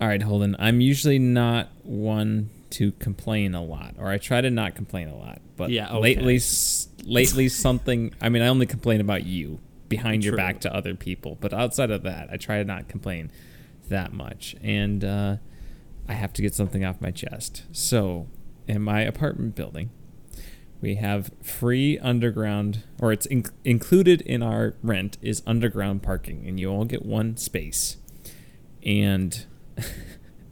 All right, Holden. I'm usually not one to complain a lot, or I try to not complain a lot. But Yeah, okay. lately, lately something. I mean, I only complain about you behind your back to other people, but outside of that, I try to not complain that much. And uh, I have to get something off my chest. So, in my apartment building, we have free underground, or it's in- included in our rent is underground parking, and you all get one space. And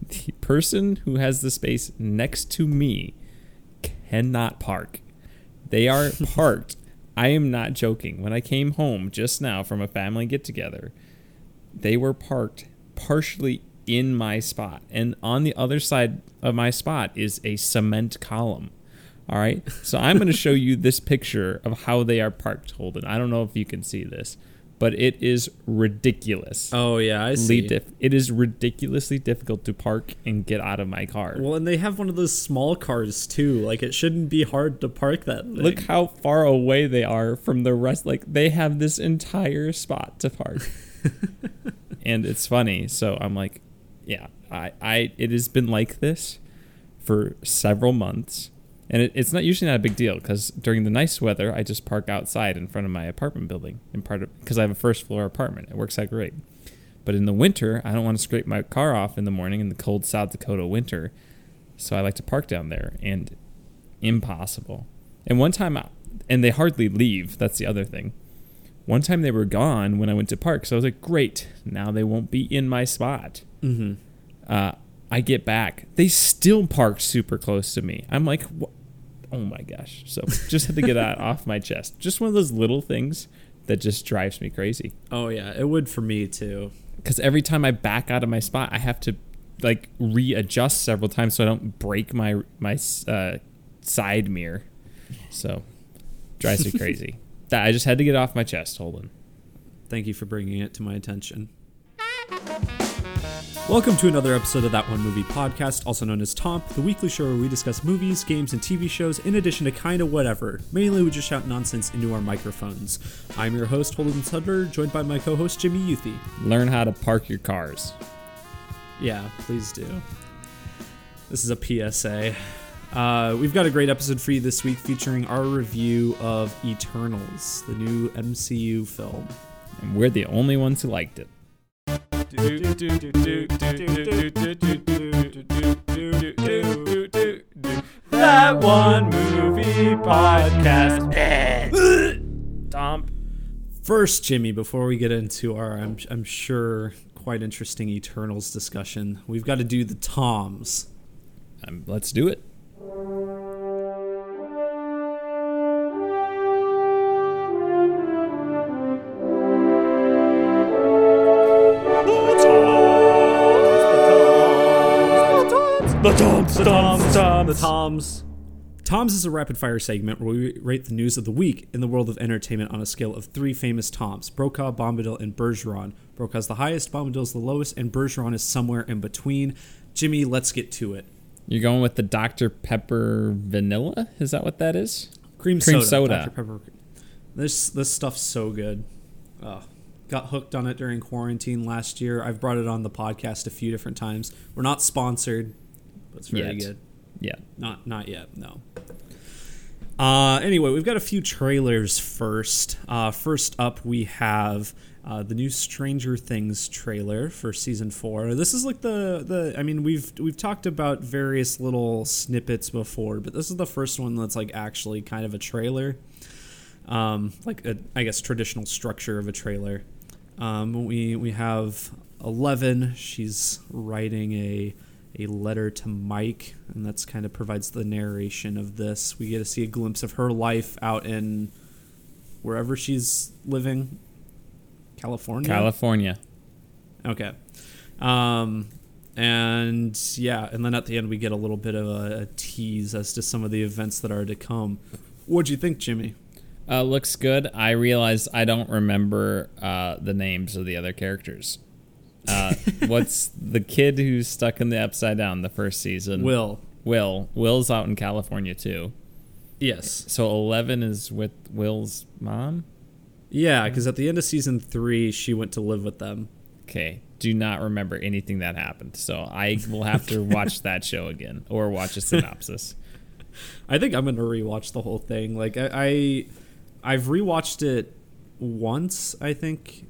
the person who has the space next to me cannot park. They are parked. I am not joking. When I came home just now from a family get together, they were parked partially in my spot. And on the other side of my spot is a cement column. All right. So I'm going to show you this picture of how they are parked, Holden. I don't know if you can see this, but it is ridiculous. Oh yeah, I see. diff- it is ridiculously difficult to park and get out of my car. Well, and they have one of those small cars too. Like it shouldn't be hard to park that. Thing. Look how far away they are from the rest. Like they have this entire spot to park, and it's funny. So I'm like, yeah, I, I, it has been like this for several months, and it, it's not usually not a big deal because during the nice weather, I just park outside in front of my apartment building, in part of because I have a first floor apartment. It works out great. But in the winter, I don't want to scrape my car off in the morning in the cold South Dakota winter, so I like to park down there, and impossible. And one time, and they hardly leave. That's the other thing. One time they were gone when I went to park, so I was like, "Great, now they won't be in my spot." hmm Uh, I get back, they still parked super close to me. I'm like, "Wha- "Oh my gosh!" So just had to get that off my chest. Just one of those little things that just drives me crazy. Oh yeah, it would for me too. Because every time I back out of my spot, I have to like readjust several times so I don't break my my uh, side mirror. So drives me crazy. that I just had to get off my chest, Holden. Thank you for bringing it to my attention. Welcome to another episode of That One Movie Podcast, also known as Tomp, the weekly show where we discuss movies, games, and TV shows in addition to kinda whatever. Mainly we just shout nonsense into our microphones. I'm your host, Holden Sudler, joined by my co-host Jimmy Youthy. Learn how to park your cars. Yeah, please do. This is a PSA. Uh, we've got a great episode for you this week featuring our review of Eternals, the new MCU film. And we're the only ones who liked it. That one movie podcast. Dump. First, Jimmy, before we get into our, I'm, I'm sure, quite interesting Eternals discussion, we've got to do the Toms. Um, let's do it. The Toms, the Toms, the Toms. Toms is a rapid fire segment where we rate the news of the week in the world of entertainment on a scale of three famous Toms Brokaw, Bombadil, and Bergeron. Brokaw's the highest, Bombadil's the lowest, and Bergeron is somewhere in between. Jimmy, let's get to it. You're going with the Dr. Pepper vanilla? Is that what that is? Cream, Cream soda. soda. Dr. Pepper. This this stuff's so good. Oh, got hooked on it during quarantine last year. I've brought it on the podcast a few different times. We're not sponsored, but it's very Yet. good. Yeah. Not not yet, no. Uh, anyway, we've got a few trailers first. Uh, first up, we have uh, the new Stranger Things trailer for season four. This is like the the. I mean, we've we've talked about various little snippets before, but this is the first one that's like actually kind of a trailer. Um, like a, I guess traditional structure of a trailer. Um, we we have Eleven. She's writing a a letter to Mike, and that's kind of provides the narration of this. We get to see a glimpse of her life out in wherever she's living, California. California. Okay. Um, and yeah, and then at the end we get a little bit of a, a tease as to some of the events that are to come. What'd you think, Jimmy? Uh, looks good. I realize I don't remember uh, the names of the other characters. Uh, what's the kid who's stuck in the upside down the first season? Will. Will. Will's out in California too. Yes. So Eleven is with Will's mom. Yeah, because at the end of season three, she went to live with them. Okay. do not remember anything that happened. So I will have to watch that show again or watch a synopsis. I think I'm gonna rewatch the whole thing. Like I, I I've rewatched it once, I think,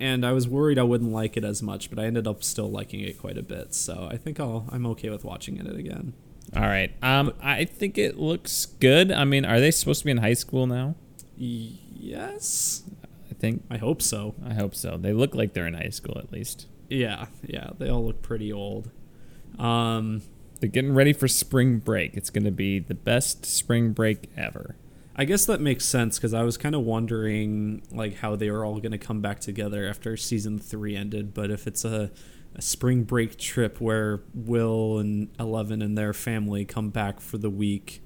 and I was worried I wouldn't like it as much, but I ended up still liking it quite a bit. So I think I'll I'm okay with watching it again. All right. Um, I think it looks good. I mean, are they supposed to be in high school now? Yes, I think. I hope so. I hope so. They look like they're in high school at least. Yeah, yeah, they all look pretty old. Um, They're getting ready for spring break. It's going to be the best spring break ever. I guess that makes sense because I was kind of wondering like how they were all going to come back together after season three ended. But if it's a, a spring break trip where Will and Eleven and their family come back for the week,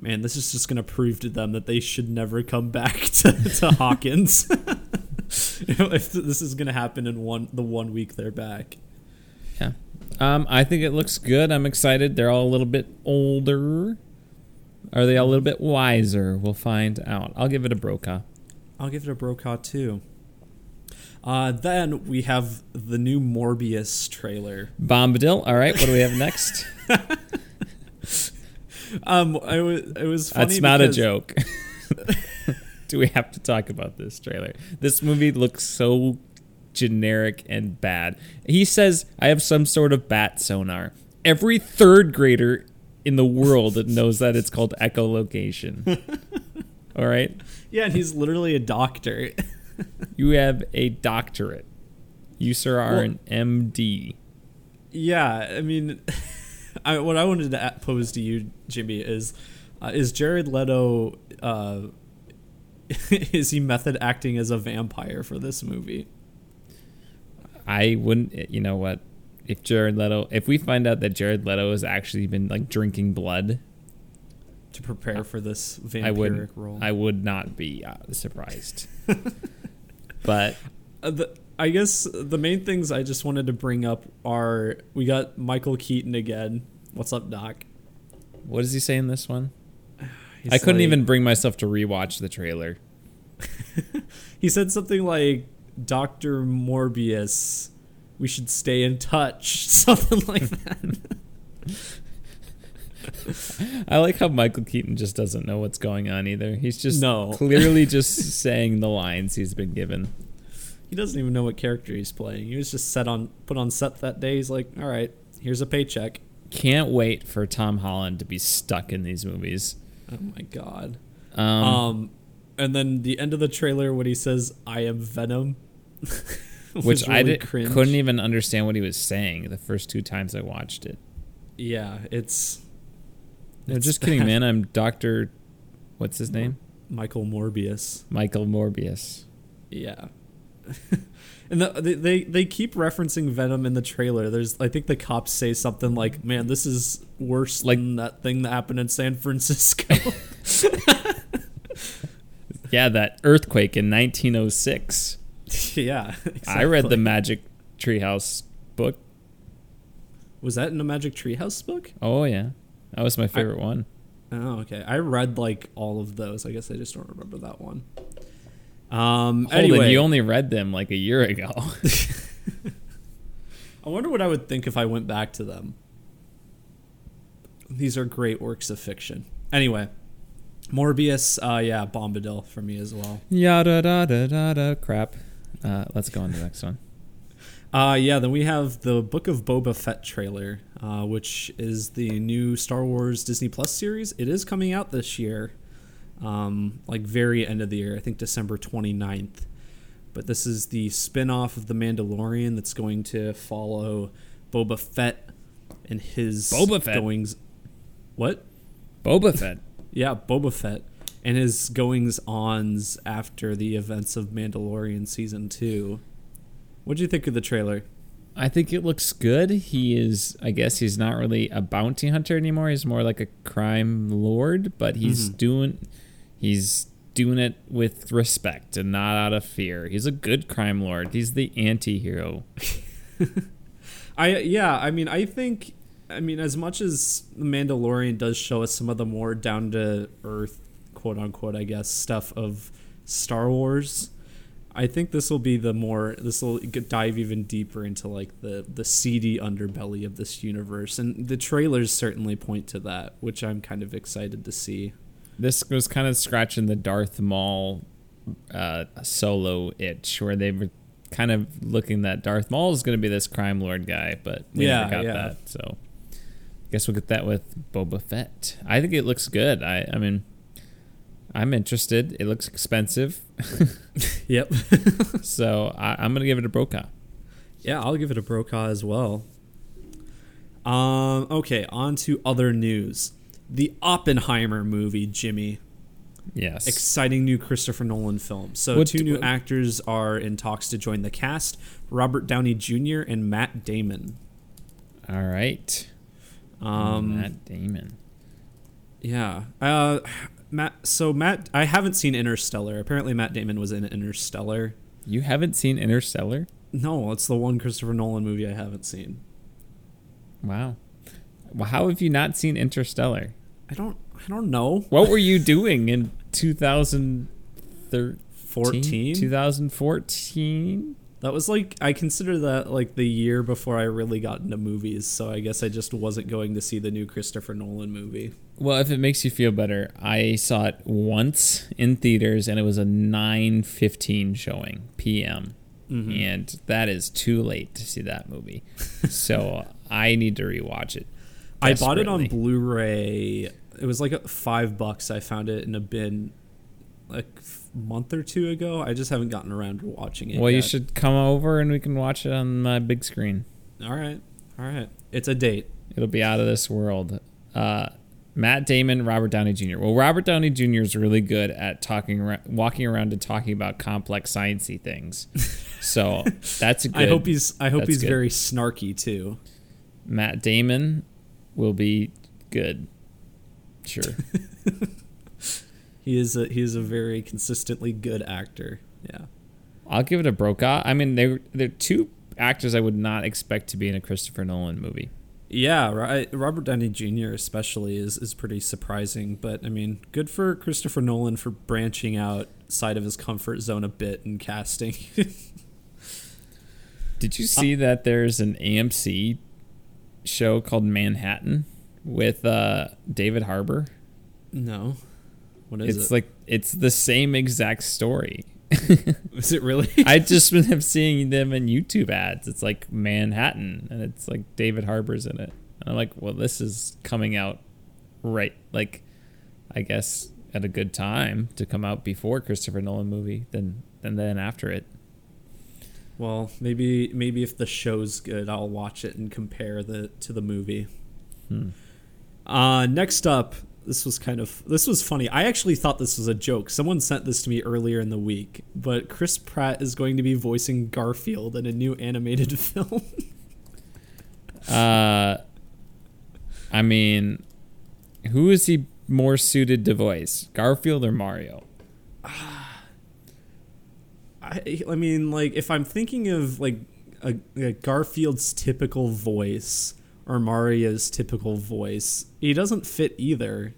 man, this is just going to prove to them that they should never come back to, to Hawkins. if this is going to happen in one the one week they're back. Yeah. Um, I think it looks good. I'm excited. They're all a little bit older. Are they a little bit wiser? We'll find out. I'll give it a Brokaw. I'll give it a Brokaw too. Uh, then we have the new Morbius trailer. Bombadil. All right. What do we have next? Um, I was it was funny. That's not a joke. do we have to talk about this trailer? This movie looks so generic and bad. He says, I have some sort of bat sonar. Every third grader in the world that knows that it's called echolocation. All right? Yeah, and he's literally a doctor. You have a doctorate. You, sir, are Well- an MD. yeah, I mean, I, what I wanted to pose to you, Jimmy, is uh, is Jared Leto uh, is he method acting as a vampire for this movie? I wouldn't, you know what? If Jared Leto, if we find out that Jared Leto has actually been like drinking blood, To prepare for this I vampiric would, role, I would not be uh, surprised. but Uh, the, I guess the main things I just wanted to bring up are we got Michael Keaton again. What's up, Doc? what does he say in this one? He's I couldn't like- even bring myself to rewatch the trailer. He said something like, "Doctor Morbius, we should stay in touch," something like that. I like how Michael Keaton just doesn't know what's going on either. He's just No. clearly just saying the lines he's been given. he doesn't even know what character he's playing. He was just set on put on set that day. He's like, "All right, here's a paycheck." Can't wait for Tom Holland to be stuck in these movies. Oh my god. Um, Um, and then the end of the trailer when he says, "I am Venom," which I did, cringe. couldn't even understand what he was saying the first two times I watched it. Yeah, it's. No, it's just kidding, man. I'm Doctor. What's his name? Michael Morbius. Michael Morbius. Yeah. and the, they, they they keep referencing Venom in the trailer. There's I think the cops say something like, "Man, this is worse Like- than that thing that happened in San Francisco." Yeah, that earthquake in 1906. yeah, I read the. Magic Treehouse book. Was that in a Magic Treehouse book? Oh yeah, that was my favorite one. Oh, okay. I read like all of those. I guess I just don't remember that one. Um. Hold anyway, you only read them like a year ago. I wonder what I would think if I went back to them. These are great works of fiction. Anyway, Morbius, uh, yeah, Bombadil for me as well. Yada da da da da. Crap. Uh, let's go on to the next one. Uh, yeah, then we have the Book of Boba Fett trailer, uh, which is the new Star Wars Disney Plus series. It is coming out this year, um, like very end of the year, I think December 29th. But this is the spin off of The Mandalorian that's going to follow Boba Fett and his Boba Fett? goings. What? Boba Fett. Yeah, Boba Fett and his goings ons after the events of Mandalorian season two. What do you think of the trailer? I think it looks good. He is, I guess, he's not really a bounty hunter anymore. He's more like a crime lord, but he's Mhm. doing, he's doing it with respect and not out of fear. He's a good crime lord. He's the anti-hero. I yeah, I mean, I think, I mean, as much as the Mandalorian does show us some of the more down to earth, quote unquote, I guess, stuff of Star Wars, I think this will be the more this will dive even deeper into like the the seedy underbelly of this universe, and the trailers certainly point to that, which I'm kind of excited to see. This was kind of scratching the Darth Maul uh, solo itch, where they were kind of looking that Darth Maul is going to be this crime lord guy, but we Yeah, never got yeah. that. So, I guess we'll get that with Boba Fett. I think it looks good. I, I mean, I'm interested. It looks expensive, Yep. so I, I'm going to give it a Brokaw. Yeah, I'll give it a Brokaw as well. Um, okay, on to other news. The Oppenheimer movie, Jimmy. Yes. Exciting new Christopher Nolan film. So, What two do- new actors are in talks to join the cast Robert Downey Jr. and Matt Damon. All right. Um, Matt Damon. Yeah. Uh, Matt. So Matt, I haven't seen Interstellar. Apparently, Matt Damon was in Interstellar. You haven't seen Interstellar? No, it's the one Christopher Nolan movie I haven't seen. Wow. Well, how have you not seen Interstellar? I don't. I don't know. What were you doing in 2013? Fourteen. 2014? That was like I consider that like the year before I really got into movies. So I guess I just wasn't going to see the new Christopher Nolan movie. Well, if it makes you feel better, I saw it once in theaters and it was a 9:15 showing p.m. Mm-hmm. And that is too late to see that movie. so I need to rewatch it. I bought it on. Blu-ray. It was like five bucks. I found it in a bin like month or two ago. I just haven't gotten around to watching it. Well, you should come over and we can watch it on my big screen. All right, all right. It's a date. It'll be out of this world. Uh, Matt Damon, Robert Downey Jr. Well, Robert Downey Jr. is really good at talking, around, walking around and talking about complex sciencey things. So that's a good. I hope he's. I hope he's good. very snarky too. Matt Damon will be good. Sure. He is. A, he is a very consistently good actor. Yeah. I'll give it a Brokaw. I mean, they're they're two actors I would not expect to be in a Christopher Nolan movie. Yeah, right. Robert Downey Jr. especially is is pretty surprising, but I mean, good for Christopher Nolan for branching outside of his comfort zone a bit and casting. Did you see that there's an AMC show called Manhattan with uh, David Harbour? no, what is it's it? like it's the same exact story. is it really? I just been seeing them in YouTube ads. It's like Manhattan, and it's like David Harbour's in it. And I'm like, well, this is coming out right, like, I guess at a good time to come out before Christopher Nolan movie than than then after it. well, maybe maybe if the show's good, I'll watch it and compare the to the movie. Hmm. Uh, next up, this was kind of this was funny. I actually thought this was a joke. Someone sent this to me earlier in the week, but Chris Pratt is going to be voicing Garfield in a new animated film. Uh, I mean, who is he more suited to voice, Garfield or Mario? I, I mean, like if I'm thinking of like a, a Garfield's typical voice or Mario's typical voice, he doesn't fit either.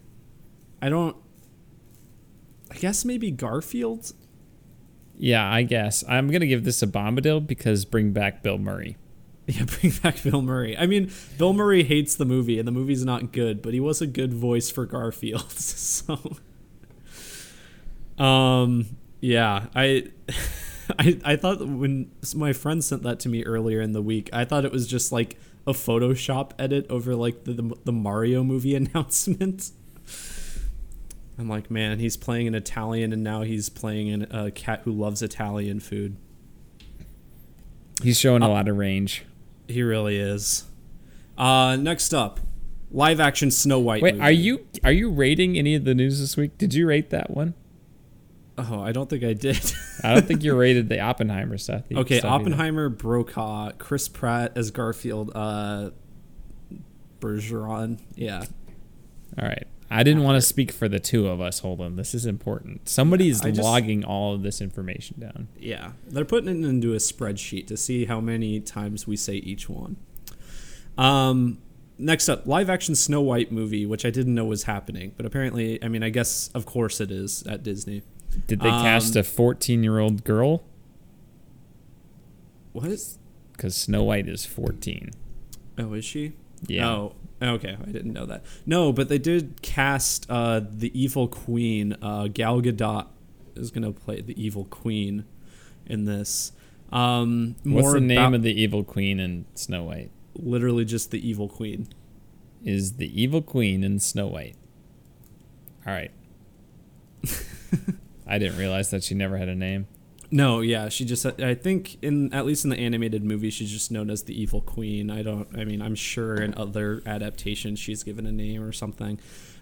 I don't. I guess maybe Garfield. Yeah, I guess I'm gonna give this a Bombadil because bring back Bill Murray. Yeah, bring back Bill Murray. I mean, Bill Murray hates the movie, and the movie's not good, but he was a good voice for Garfield. So, um, yeah, I, I, I thought when my friend sent that to me earlier in the week, I thought it was just like a Photoshop edit over like the the, the Mario movie announcement. I'm like, man, he's playing an Italian, and now he's playing a cat who loves Italian food. He's showing a lot of range. He really is. Uh, next up, live action Snow White. Wait, movie. are you are you rating any of the news this week? Did you rate that one? Oh, I don't think I did. I don't think you rated the Oppenheimer stuff. okay, stuff either. Oppenheimer, Brokaw, Chris Pratt as Garfield, uh, Bergeron. Yeah, All right. I didn't want to speak for the two of us. Hold on, this is important. Somebody's I just- logging all of this information down. yeah. They're putting it into a spreadsheet to see how many times we say each one. Um, next up, live action Snow White movie, which I didn't know was happening, but apparently, I mean, I guess of course it is at Disney. Did they Um, cast a 14 year old girl? What? because Snow White is 14. Oh, is she? Yeah. Oh, okay. I didn't know that. No, but they did cast uh, the evil queen. Uh, Gal Gadot is going to play the evil queen in this. Um, What's more the name of the evil queen in Snow White? literally just the evil queen. Is the evil queen in Snow White? All right. I didn't realize that she never had a name. No, yeah, she just. I think in at least in the animated movie, she's just known as the evil queen. I don't. I mean, I'm sure in other adaptations she's given a name or something.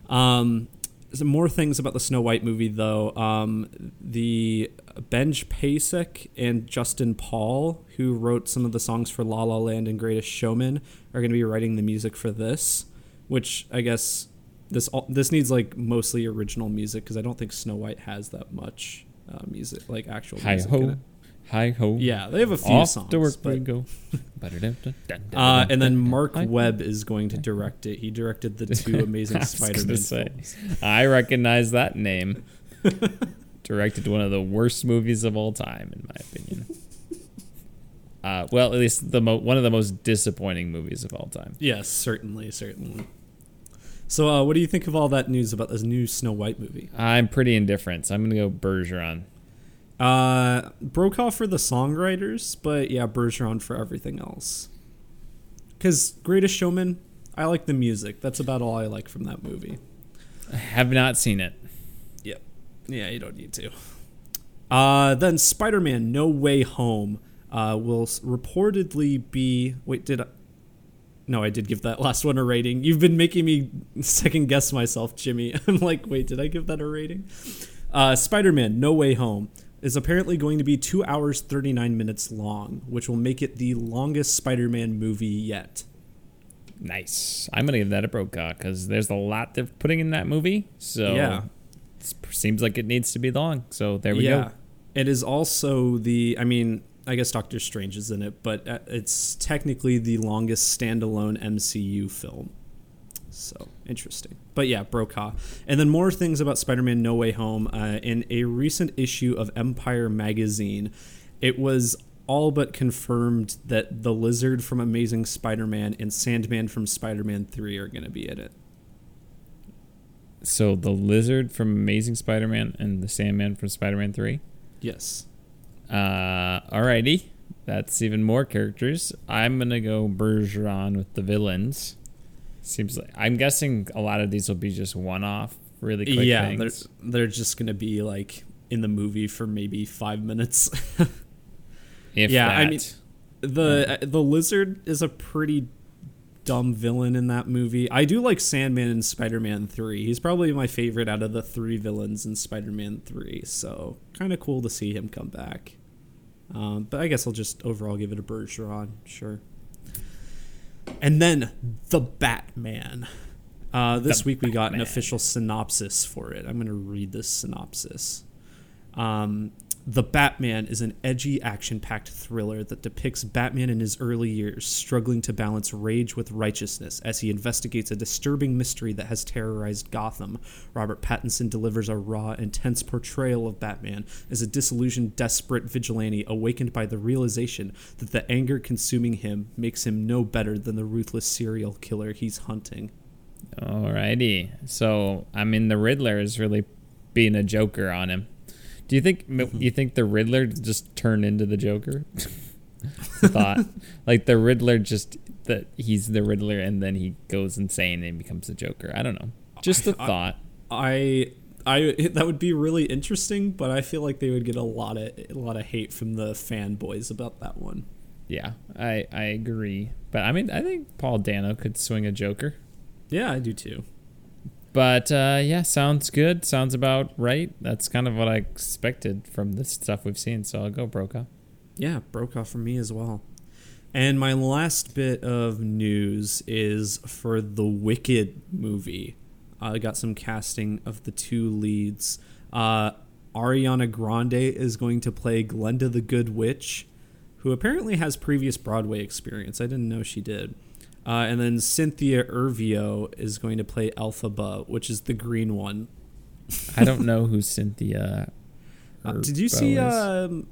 Um, some more things about the Snow White movie, though. Um, the Benj Pasek and Justin Paul, who wrote some of the songs for La La Land and Greatest Showman, are going to be writing the music for this. Which I guess this all, this needs like mostly original music because I don't think Snow White has that much uh, music, like actual Hi music. in ho, hi ho. Yeah, they have a few Off songs. to work but- go. uh, and then Marc Hi. Webb is going to direct it. He directed the two Amazing Spider-Man say. films. I recognize that name. Directed one of the worst movies of all time, in my opinion. Uh, well, at least the mo- one of the most disappointing movies of all time. Yes, certainly, certainly. So, uh, what do you think of all that news about this new Snow White movie? I'm pretty indifferent. So I'm gonna go Bergeron. Uh, Brokaw for the songwriters, but yeah, Bergeron for everything else. Because Greatest Showman, I like the music. That's about all I like from that movie. I have not seen it. Yep. Yeah, you don't need to. Uh, then Spider Man No Way Home uh, will reportedly be. Wait, did I. No, I did give that last one a rating. You've been making me second guess myself, Jimmy. I'm like, wait, did I give that a rating? Uh, Spider Man No Way Home is apparently going to be 2 hours 39 minutes long, which will make it the longest Spider Man movie yet. Nice. I'm gonna give that a Brokaw because there's a lot they're putting in that movie. So Yeah. it seems like it needs to be long. So there we yeah. go. It is also the, I mean, I guess Doctor Strange is in it, but uh, it's technically the longest standalone MCU film. So interesting. But yeah, Brokaw. And then more things about Spider Man No Way Home. Uh, in a recent issue of Empire magazine, it was all but confirmed that the lizard from Amazing Spider Man and Sandman from Spider Man 3 are going to be in it. So the lizard from Amazing Spider-Man and the Sandman from Spider-Man Three. Yes. Uh, alrighty. That's even more characters. I'm gonna go Bergeron with the villains. Seems like I'm guessing a lot of these will be just one-off, really quick yeah, they're, they're just going to be like in the movie for maybe five minutes. If yeah, that. I mean, the uh, the lizard is a pretty dumb villain in that movie. I do like Sandman in Spider-Man 3. He's probably my favorite out of the three villains in Spider-Man 3. So, kind of cool to see him come back. Um, but I guess I'll just overall give it a Bergeron, sure. And then the Batman. Uh, this The week we got an official synopsis for it. I'm going to read this synopsis. Um, the Batman is an edgy, action packed thriller that depicts Batman in his early years struggling to balance rage with righteousness as he investigates a disturbing mystery that has terrorized Gotham. Robert Pattinson delivers a raw, intense portrayal of Batman as a disillusioned, desperate vigilante awakened by the realization that the anger consuming him makes him no better than the ruthless serial killer he's hunting. Alrighty. So I mean, the Riddler is really being a Joker on him. Do you think Mm-hmm. you think the Riddler just turned into the Joker? Thought like the Riddler just that he's the Riddler and then he goes insane and becomes the Joker. I don't know. Just a I- thought. I I that would be really interesting, but I feel like they would get a lot of a lot of hate from the fanboys about that one. yeah, I I agree. But I mean, I think Paul Dano could swing a Joker. Yeah, I do too. But uh, yeah, sounds good. Sounds about right. That's kind of what I expected from the stuff we've seen. So I'll go Brokaw. Yeah, Brokaw for me as well. And my last bit of news is for the Wicked movie. I got some casting of the two leads. Uh, Ariana Grande is going to play Glinda the Good Witch, who apparently has previous Broadway experience. I didn't know she did. Uh, and then Cynthia Erivo is going to play Elphaba, which is the green one. I don't know who Cynthia. Uh, did you see um,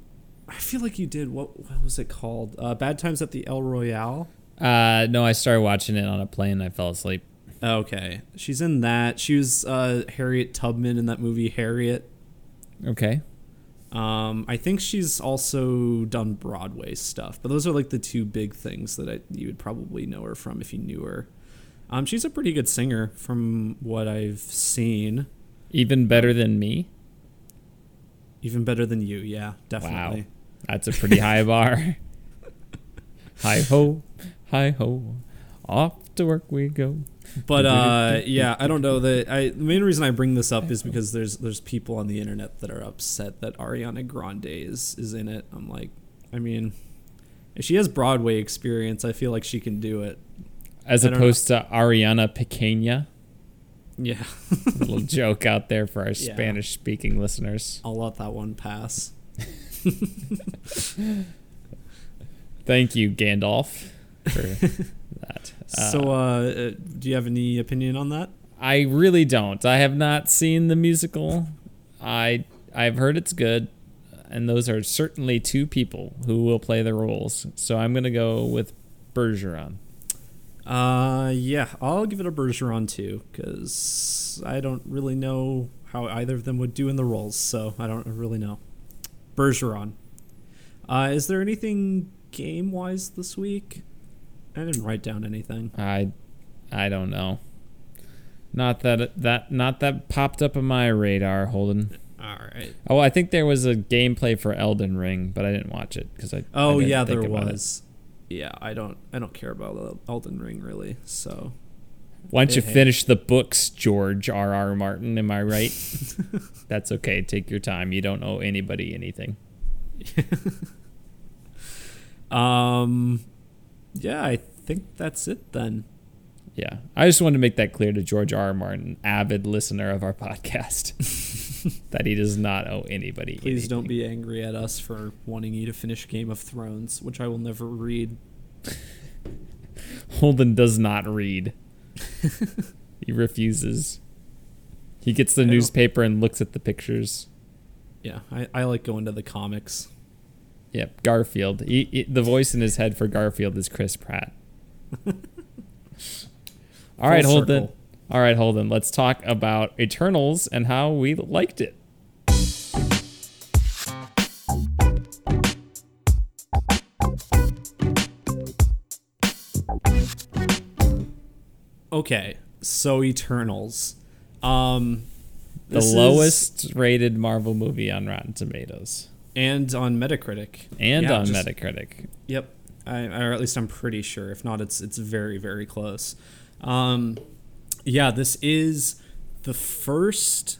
I feel like you did. What, what was it called? Uh, Bad Times at the El Royale. Uh, no, I started watching it on a plane. I fell asleep. Okay, she's in that. She was uh, Harriet Tubman in that movie Harriet. Okay. Um, I think she's also done Broadway stuff, but those are like the two big things that I, you would probably know her from if you knew her. Um, she's a pretty good singer from what I've seen. Even better than me. Even better than you, yeah, definitely. Wow, that's a pretty high bar. hi ho, hi ho, off to work we go. But uh, yeah, I don't know that. I the main reason I bring this up is because there's there's people on the internet that are upset that Ariana Grande is is in it. I'm like, I mean, if she has Broadway experience, I feel like she can do it. As opposed to Ariana Pequeña. Yeah, little joke out there for our Yeah. Spanish speaking listeners. I'll let that one pass. Thank you, Gandalf, for that. So, uh, uh, do you have any opinion on that? I really don't. I have not seen the musical. I I've heard it's good, and those are certainly two people who will play the roles. So I'm gonna go with Bergeron. Uh, yeah, I'll give it a Bergeron too, because I don't really know how either of them would do in the roles, so I don't really know. Bergeron. Uh, is there anything game wise this week? I didn't write down anything. I I don't know. Not that that not that popped up on my radar, Holden. All right. Oh, I think there was a gameplay for Elden Ring, but I didn't watch it because I. I Oh didn't yeah, there about it. was. Yeah, I don't. I don't care about Elden Ring really. So Why don't you Hey, hey. finish the books, George R. R. Martin? Am I right? That's okay. Take your time. You don't owe anybody anything. Um, yeah, I think that's it then. Yeah, I just wanted to make that clear to George R. R. Martin, avid listener of our podcast, that he does not owe anybody. Please don't be angry at us for wanting you to finish Game of Thrones, which I will never read. Holden does not read. he refuses. He gets the I newspaper and looks at the pictures. Yeah, I, I like going to the comics. Yep, Garfield. He, he- the voice in his head for Garfield is Chris Pratt. All right, Full Holden. circle. All right, Holden. Let's talk about Eternals and how we liked it. Okay, so Eternals. Um, The this is- lowest rated Marvel movie on Rotten Tomatoes and on Metacritic and Yeah, on just- Metacritic. Yep, I, or at least I'm pretty sure. If not, it's it's very very close. Um, yeah, this is the first.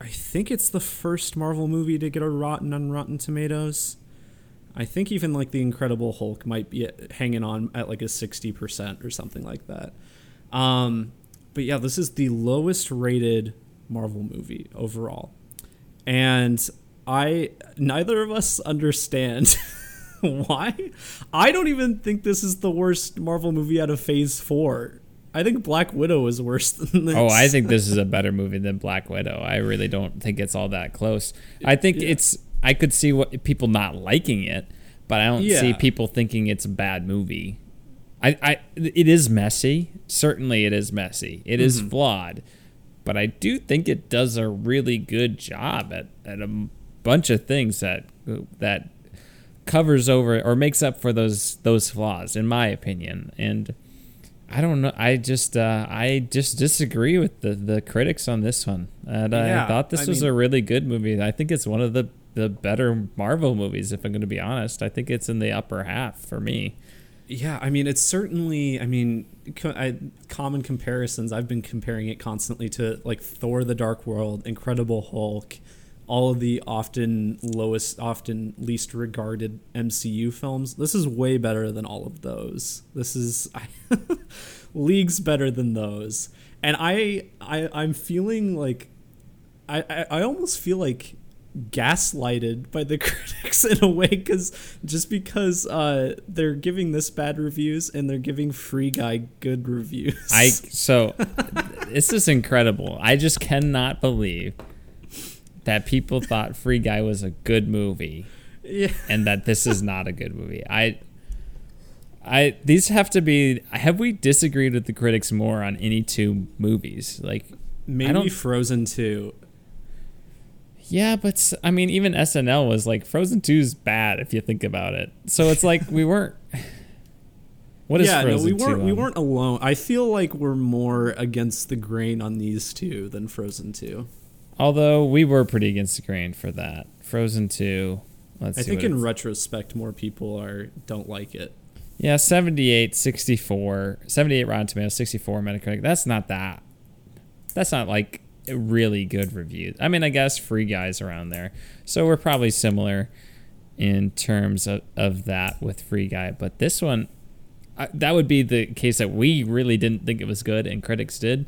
I think it's the first Marvel movie to get a rotten on Rotten Tomatoes. I think even like the Incredible Hulk might be hanging on at like a sixty percent or something like that. Um, but yeah, this is the lowest rated Marvel movie overall, and I neither of us understand why. I don't even think this is the worst Marvel movie out of Phase Four. I think Black Widow is worse than this. Oh, I think this is a better movie than Black Widow. I really don't think it's all that close. I think Yeah. it's. I could see what people not liking it, but I don't see people thinking it's a bad movie. I, I, it is messy. Certainly, it is messy. It is Mm-hmm. flawed, but I do think it does a really good job at, at a m- bunch of things that that covers over or makes up for those those flaws, in my opinion. And I don't know. I just uh, I just disagree with the, the critics on this one. And Yeah, I thought this I was mean- a really good movie. I think it's one of the the better Marvel movies. If I'm going to be honest, I think it's in the upper half for me. Yeah, I mean, it's certainly. I mean, co- I, common comparisons. I've been comparing it constantly to like Thor: The Dark World, Incredible Hulk, all of the often lowest, often least regarded MCU films. This is way better than all of those. This is leagues better than those. And I, I, I'm feeling like, I, I, I almost feel like gaslighted by the critics in a way because just because uh, they're giving this bad reviews and they're giving Free Guy good reviews. I so this is incredible. I just cannot believe that people thought Free Guy was a good movie. Yeah. and that this is not a good movie. I I these have to be have we disagreed with the critics more on any two movies? Like Maybe Frozen 2. yeah, but I mean even SNL was like Frozen 2 is bad if you think about it. So it's like we weren't What is yeah, Frozen no, we weren't we weren't alone. I feel like we're more against the grain on these two than Frozen 2. Although we were pretty against the grain for that. Frozen 2. Let's see. I think in retrospect more people are don't like it. Yeah, 78, 64, 78 Rotten Tomatoes, 64 Metacritic. That's not that. That's not like really good reviews. I mean, I guess Free Guy's around there. So we're probably similar in terms of, of that with Free Guy. But this one, I, that would be the case that we really didn't think it was good and critics did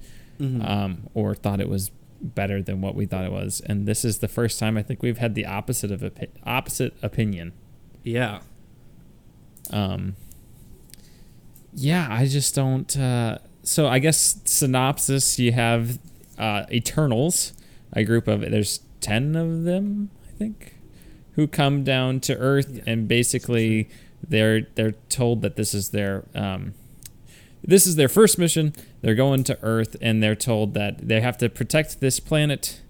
um, or thought it was better than what we thought it was. And this is the first time I think we've had the opposite of opi- opposite opinion. Yeah. Um, yeah, I just don't. Uh, so I guess synopsis: you have uh, Eternals, a group of there's ten of them, I think, who come down to Earth, and basically they're they're told that this is their um, this is their first mission. They're going to Earth, and they're told that they have to protect this planet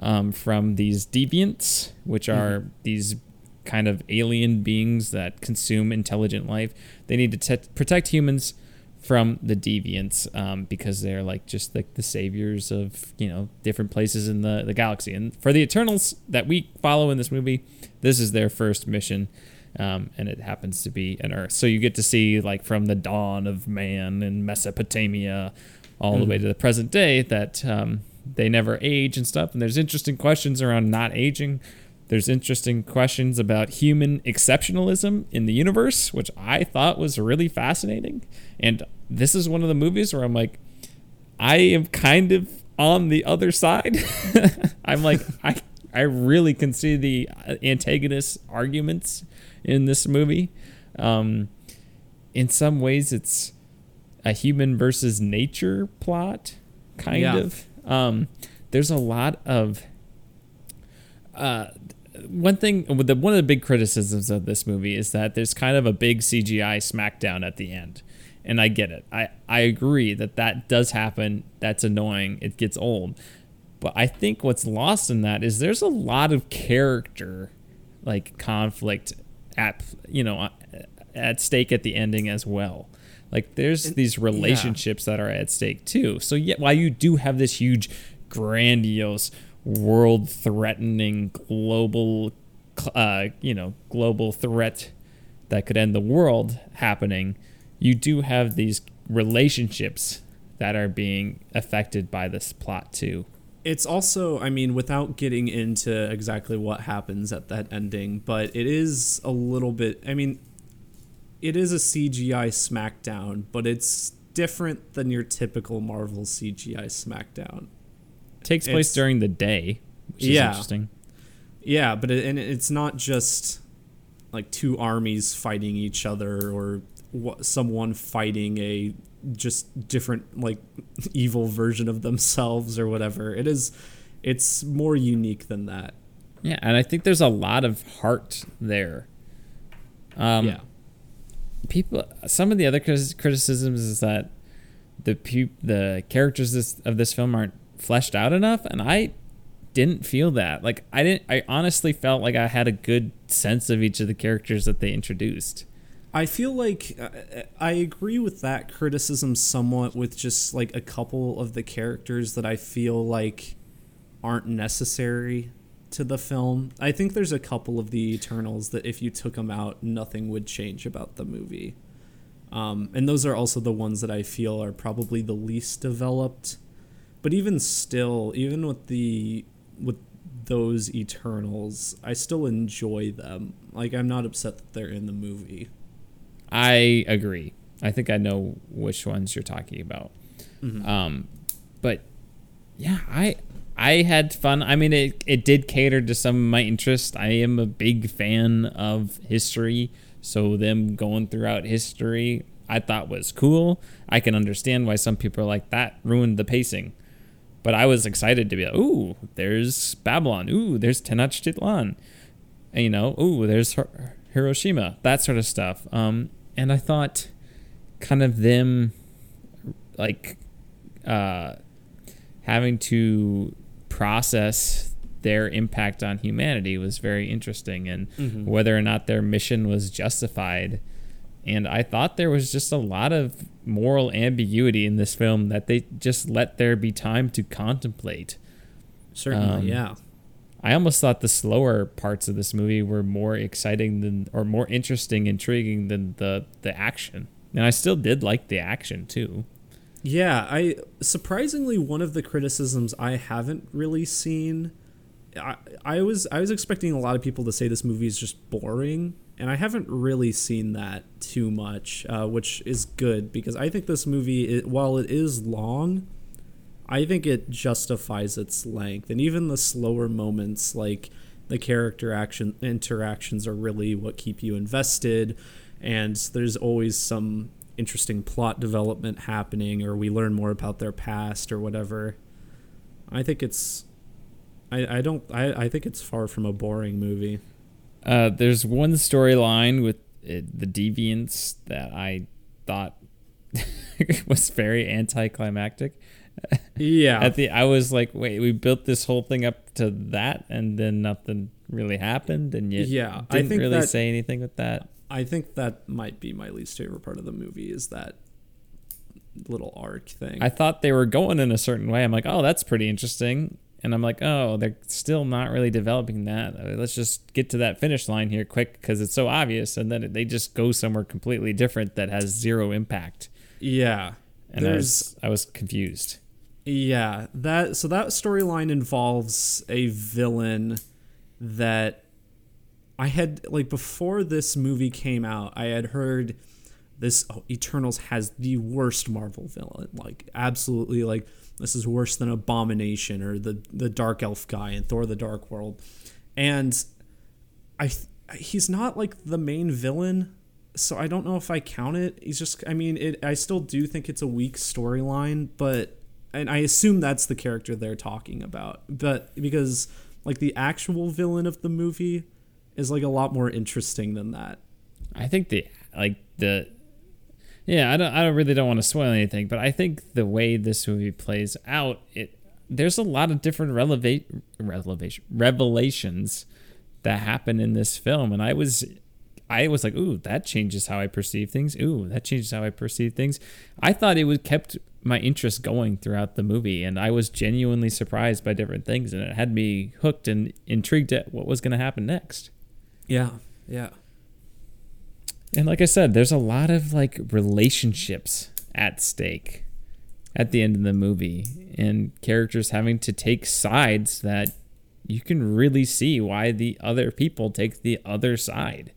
um, from these deviants, which are these kind of alien beings that consume intelligent life. They need to te- protect humans from the deviants um, because they're like just like the saviors of you know different places in the, the galaxy. And for the Eternals that we follow in this movie, this is their first mission. Um, and it happens to be an Earth. So you get to see like from the dawn of man in Mesopotamia all the way to the present day that um, they never age and stuff. And there's interesting questions around not aging. There's interesting questions about human exceptionalism in the universe, which I thought was really fascinating. And this is one of the movies where I'm like, I am kind of on the other side. I'm like, I I really can see the antagonist arguments in this movie. Um, in some ways, it's a human versus nature plot, kind Yeah. of. Um, there's a lot of uh, one thing the one of the big criticisms of this movie is that there's kind of a big CGI smackdown at the end. And I get it. I, I agree that that does happen. That's annoying. It gets old. But I think what's lost in that is there's a lot of character like conflict at you know at stake at the ending as well. Like there's these relationships that are at stake too. So yeah, while you do have this huge, grandiose, world-threatening global, uh, you know, global threat that could end the world happening, you do have these relationships that are being affected by this plot too. It's also, I mean, without getting into exactly what happens at that ending, but it is a little bit, I mean, it is a CGI smackdown, but it's different than your typical Marvel CGI smackdown. takes place It's- during the day, which is Yeah. interesting. Yeah, but it, and it's not just like two armies fighting each other or someone fighting a just different like evil version of themselves or whatever. It is it's more unique than that. Yeah, and I think there's a lot of heart there. Um, yeah. people some of the other criticisms is that the pu- the characters this, of this film aren't fleshed out enough and i didn't feel that like i didn't i honestly felt like i had a good sense of each of the characters that they introduced I feel like uh, I agree with that criticism somewhat with just like a couple of the characters that I feel like aren't necessary to the film. I think there's a couple of the Eternals that if you took them out, nothing would change about the movie. Um, and those are also the ones that I feel are probably the least developed. But even still, even with the with those Eternals, I still enjoy them. Like I'm not upset that they're in the movie. I agree. I think i know which ones you're talking about. Um but yeah i i had fun. I mean it, it did cater to some of my interest. I am a big fan of history. So them going throughout history i thought was cool. I can understand why some people are like that ruined the pacing. But i was excited to be like ooh there's babylon. Ooh there's tenochtitlan. You know, ooh, there's Hiroshima, that sort of stuff. Um, and I thought, kind of them, like, uh, having to process their impact on humanity was very interesting, and Mhm. whether or not their mission was justified. And I thought there was just a lot of moral ambiguity in this film that they just let there be time to contemplate. Certainly, Um, yeah. I almost thought the slower parts of this movie were more exciting than or more interesting, intriguing than the the action. And I still did like the action too. Yeah, I surprisingly one of the criticisms I haven't really seen. I, I was I was expecting a lot of people to say this movie is just boring, and I haven't really seen that too much, uh, which is good because I think this movie, it, while it is long, I think it justifies its length, and even the slower moments like the character action interactions are really what keep you invested, and there's always some interesting plot development happening, or we learn more about their past or whatever. I think it's, I I don't I I think it's far from a boring movie. Uh, there's one storyline with it, the deviants that I thought was very anticlimactic. Yeah, At the I was like, wait, we built this whole thing up to that, and then nothing really happened, and you Yeah, didn't think really that- say anything with that. I think that might be my least favorite part of the movie is that little arc thing. I thought they were going in a certain way. I'm like, oh, that's pretty interesting. And I'm like, oh, they're still not really developing that. Uh, Let's just get to that finish line here quick because it's so obvious. And then they just go somewhere completely different that has zero impact. yeah, And I there's was, I was confused. Yeah, that so that storyline involves a villain that I had like before this movie came out, I had heard this oh, Eternals has the worst Marvel villain, like absolutely like this is worse than Abomination or the the Dark Elf guy in Thor: The Dark World, and I he's not like the main villain so I don't know if I count it. He's just I mean it I still do think it's a weak storyline, but and I assume that's the character they're talking about. But because like the actual villain of the movie is like a lot more interesting than that. I think the like the yeah, I don't I don't really don't want to spoil anything, but I think the way this movie plays out, it there's a lot of different relevation revelations that happen in this film, and I was I was like, ooh, that changes how I perceive things. Ooh, that changes how I perceive things. I thought it was kept my interest going throughout the movie, and I was genuinely surprised by different things, and it had me hooked and intrigued at what was going to happen next. Yeah. Yeah. And like I said, there's a lot of like relationships at stake at the end of the movie and characters having to take sides that you can really see why the other people take the other side.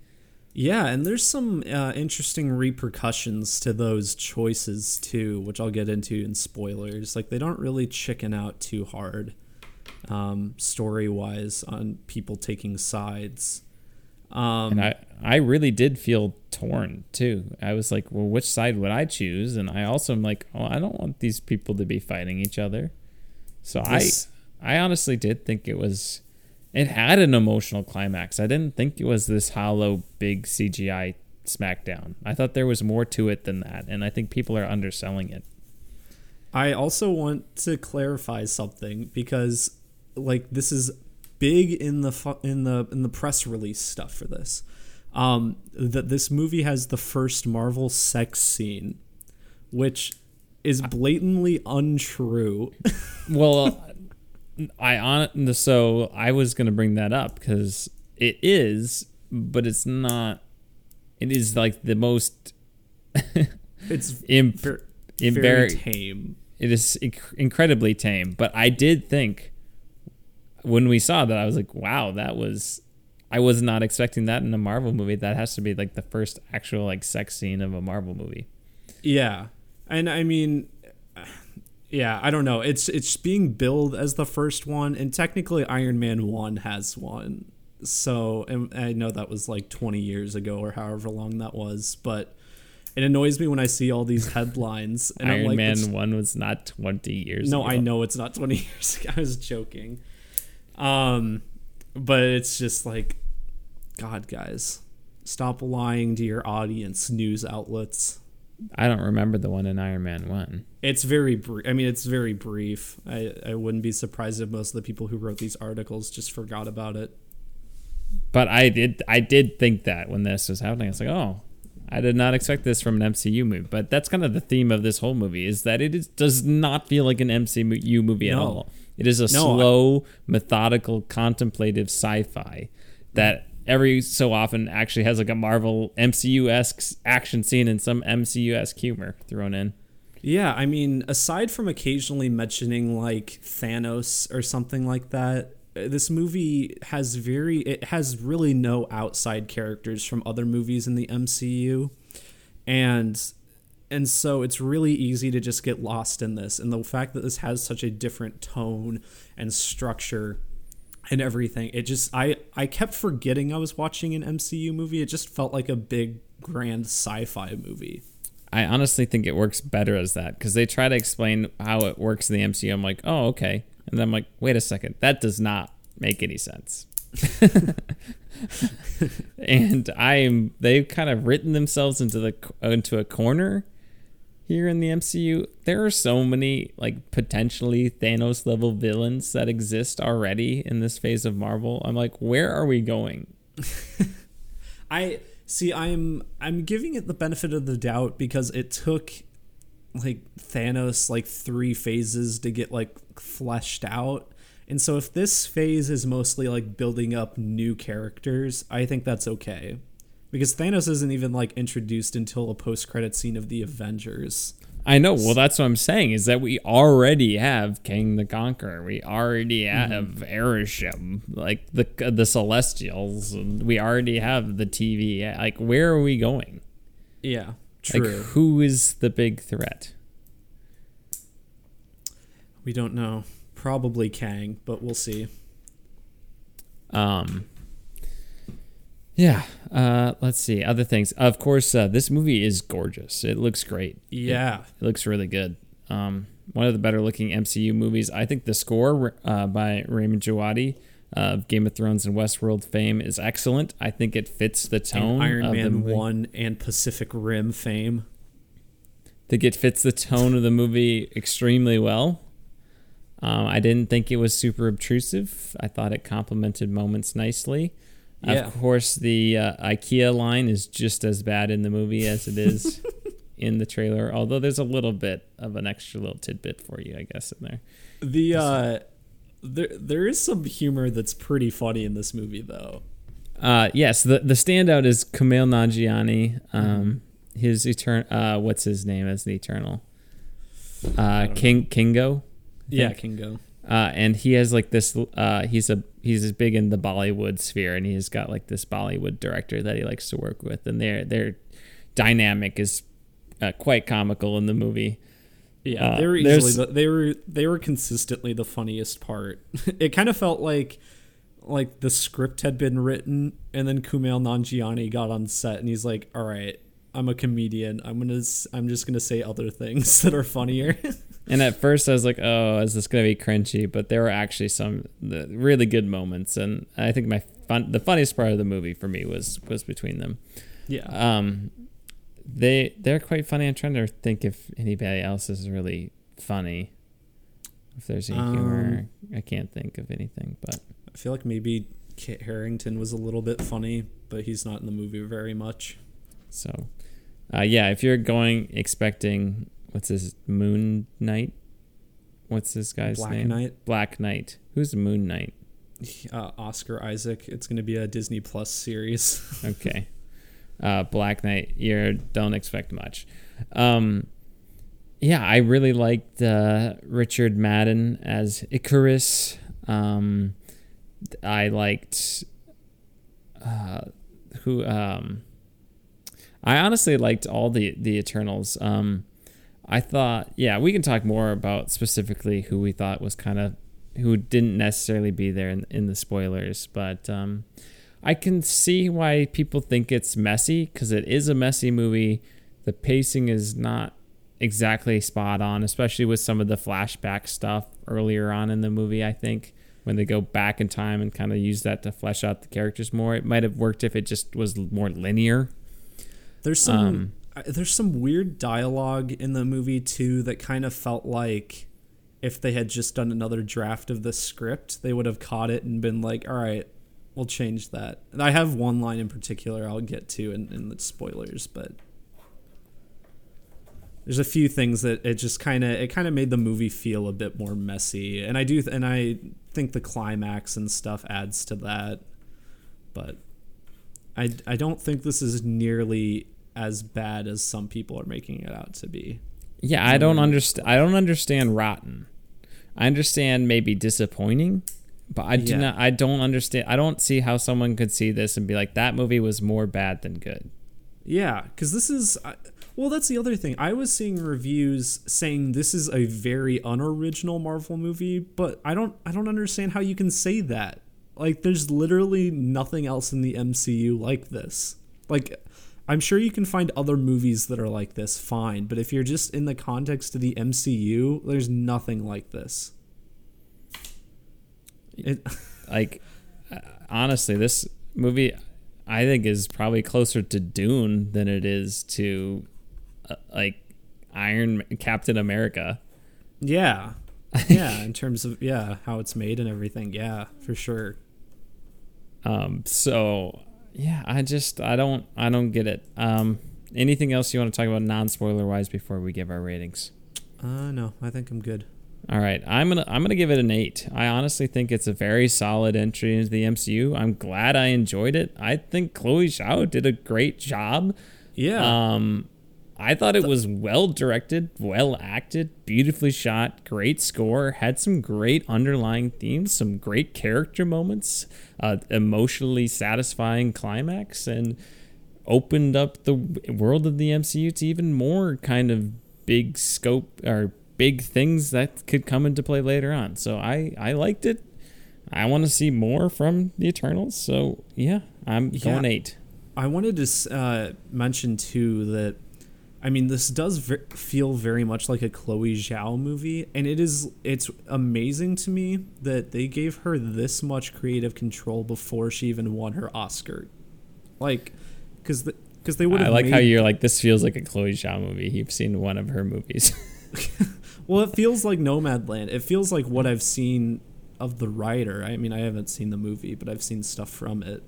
Yeah, and there's some uh, interesting repercussions to those choices too, which I'll get into in spoilers. Like they don't really chicken out too hard, um, story wise, on people taking sides. Um, And I I really did feel torn too. I was like, well, which side would I choose? And I also am like, oh, I don't want these people to be fighting each other. So This- I I honestly did think it was it had an emotional climax. I didn't think it was this hollow big CGI smackdown. I thought there was more to it than that, and I think people are underselling it. I also want to clarify something because like this is big in the fu- in the in the press release stuff for this. Um that this movie has the first Marvel sex scene which is blatantly untrue. Well, I on so I was gonna bring that up because it is, but it's not. It is like the most It's imp, ver- very tame. it is inc- incredibly tame. But I did think when we saw that, I was like, wow, that was. I was not expecting that in a Marvel movie. That has to be like the first actual like sex scene of a Marvel movie. Yeah. And I mean yeah, I don't know. It's it's being billed as the first one and technically Iron Man 1 has one. So and I know that was like 20 years ago or however long that was, but it annoys me when I see all these headlines and I'm Iron like Man one was not twenty years. Ago. No, ago. I know it's not 20 years ago. I was joking. Um but it's just like God, guys, stop lying to your audience, news outlets. I don't remember the one in Iron Man one. It's very brief. I mean, it's very brief. I, I wouldn't be surprised if most of the people who wrote these articles just forgot about it. But I did I did think that when this was happening, I was like, oh, I did not expect this from an MCU movie. But that's kind of the theme of this whole movie is that it is, does not feel like an MCU movie at all. It is a No, I- slow, methodical, contemplative sci-fi that every so often actually has like a Marvel MCU esque action scene and some MCU esque humor thrown in. Yeah, I mean, aside from occasionally mentioning like Thanos or something like that, uh, this movie has very it has really no outside characters from other movies in the MCU. And and so it's really easy to just get lost in this. And the fact that this has such a different tone and structure and everything, it just I I kept forgetting I was watching an MCU movie. It just felt like a big grand sci-fi movie. I honestly think it works better as that because they try to explain how it works in the MCU. I'm like, oh, okay. And then I'm like, wait a second, that does not make any sense. and I'm they've kind of written themselves into the into a corner here in the MCU. There are so many like potentially Thanos level villains that exist already in this phase of Marvel. I'm like, where are we going? I see I'm I'm giving it the benefit of the doubt because it took like Thanos like 3 phases to get like fleshed out. And so if this phase is mostly like building up new characters, I think that's okay. Because Thanos isn't even like introduced until a post-credit scene of the Avengers. I know. Well, that's what I'm saying is that we already have Kang the Conqueror. We already have Arishem, like the the Celestials. And we already have the TV. Like, where are we going? Yeah, Like, true. who is the big threat? we don't know. Probably Kang, but we'll see. Um. Yeah. Uh. Let's see. Other things. Of course, uh, this movie is gorgeous. It looks great. Yeah. It looks really good. Um, one of the better looking MCU movies. I think the score uh, by Ramin Djawadi of Game of Thrones and Westworld fame is excellent. I think it fits the tone And Iron Man. 1 and Pacific Rim fame. I think it fits the tone of the movie extremely well. Um, I didn't think it was super obtrusive. I thought it complemented moments nicely. Yeah. Of course, the uh, IKEA line is just as bad in the movie as it is in the trailer. Although there's a little bit of an extra little tidbit for you, I guess, in there. The uh there there is some humor that's pretty funny in this movie though. Uh, yes, the the standout is Kumail Nanjiani. Um, his etern uh, what's his name as the Eternal? Uh, King Kingo. Yeah. Kingo. Uh, and he has like this. Uh, he's a he's as big in the Bollywood sphere, and he's got like this Bollywood director that he likes to work with, and their their dynamic is uh, quite comical in the movie. Yeah, Uh, they were easily the, they were they were consistently the funniest part. it kind of felt like like the script had been written and then Kumail Nanjiani got on set and he's like, "All right, I'm a comedian. I'm going to I'm just going to say other things that are funnier." And at first, I was like, "Oh, is this gonna be cringy?" But there were actually some really good moments, and I think my fun, the funniest part of the movie for me was was between them. yeah. Um, they they're quite funny. I'm trying to think if anybody else is really funny. If there's any Um, humor, I can't think of anything. But I feel like maybe Kit Harington was a little bit funny, but he's not in the movie very much. so, uh, yeah, if you're going expecting what's his Moon Knight, what's this guy's Black name? Knight, Black Knight. Who's Moon Knight? uh, Oscar Isaac. It's going to be a Disney Plus series. Okay. Uh, Black Knight, you don't expect much. Um, yeah, I really liked uh, Richard Madden as Ikaris. Um, I liked uh, who. Um, I honestly liked all the the Eternals. Um, I thought, yeah, we can talk more about specifically who we thought was kind of who didn't necessarily be there in, in the spoilers, but um, I can see why people think it's messy because it is a messy movie. The pacing is not exactly spot on, especially with some of the flashback stuff earlier on in the movie. I think when they go back in time and kind of use that to flesh out the characters more. It might have worked if it just was more linear. There's some um, there's some weird dialogue in the movie too that kind of felt like if they had just done another draft of the script, they would have caught it and been like, "All right, we'll change that." And I have one line in particular I'll get to in, in the spoilers, but there's a few things that it just kind of it kind of made the movie feel a bit more messy, and I do and I think the climax and stuff adds to that, but I I don't think this is nearly as bad as some people are making it out to be. Yeah, I don't understand. I don't understand rotten. I understand maybe disappointing, but I do yeah. not. I don't understand. I don't see how someone could see this and be like, "That movie was more bad than good." Yeah, because this is. Well, that's the other thing. I was seeing reviews saying this is a very unoriginal Marvel movie, but I don't. I don't understand how you can say that. Like, there's literally nothing else in the MCU like this. Like, I'm sure you can find other movies that are like this, fine. But if you're just in the context of the MCU, there's nothing like this. It, like, uh, honestly, this movie, I think, is probably closer to Dune than it is to, uh, like, Iron Captain America. Yeah, yeah. in terms of yeah, how it's made and everything. Yeah, for sure. Um. So yeah, I just I don't I don't get it. Um, anything else you want to talk about non spoiler wise before we give our ratings? Uh, no, I think I'm good. All right, I'm gonna I'm gonna give it an eight. I honestly think it's a very solid entry into the MCU. I'm glad I enjoyed it. I think Chloe Zhao did a great job. Yeah. Um, I thought it was well directed, well acted, beautifully shot, great score, had some great underlying themes, some great character moments, uh, emotionally satisfying climax, and opened up the world of the MCU to even more kind of big scope or big things that could come into play later on. So I, I liked it. I want to see more from the Eternals. So yeah, I'm yeah. going eight. I wanted to uh, mention too that I mean, this does ver- feel very much like a Chloe Zhao movie, and it is. It's amazing to me that they gave her this much creative control before she even won her Oscar. Like, because because the, they would. I like made, how you're like this feels like a Chloe Zhao movie. You've seen one of her movies. well, it feels like Nomadland. It feels like what I've seen of the Rider. I mean, I haven't seen the movie, but I've seen stuff from it.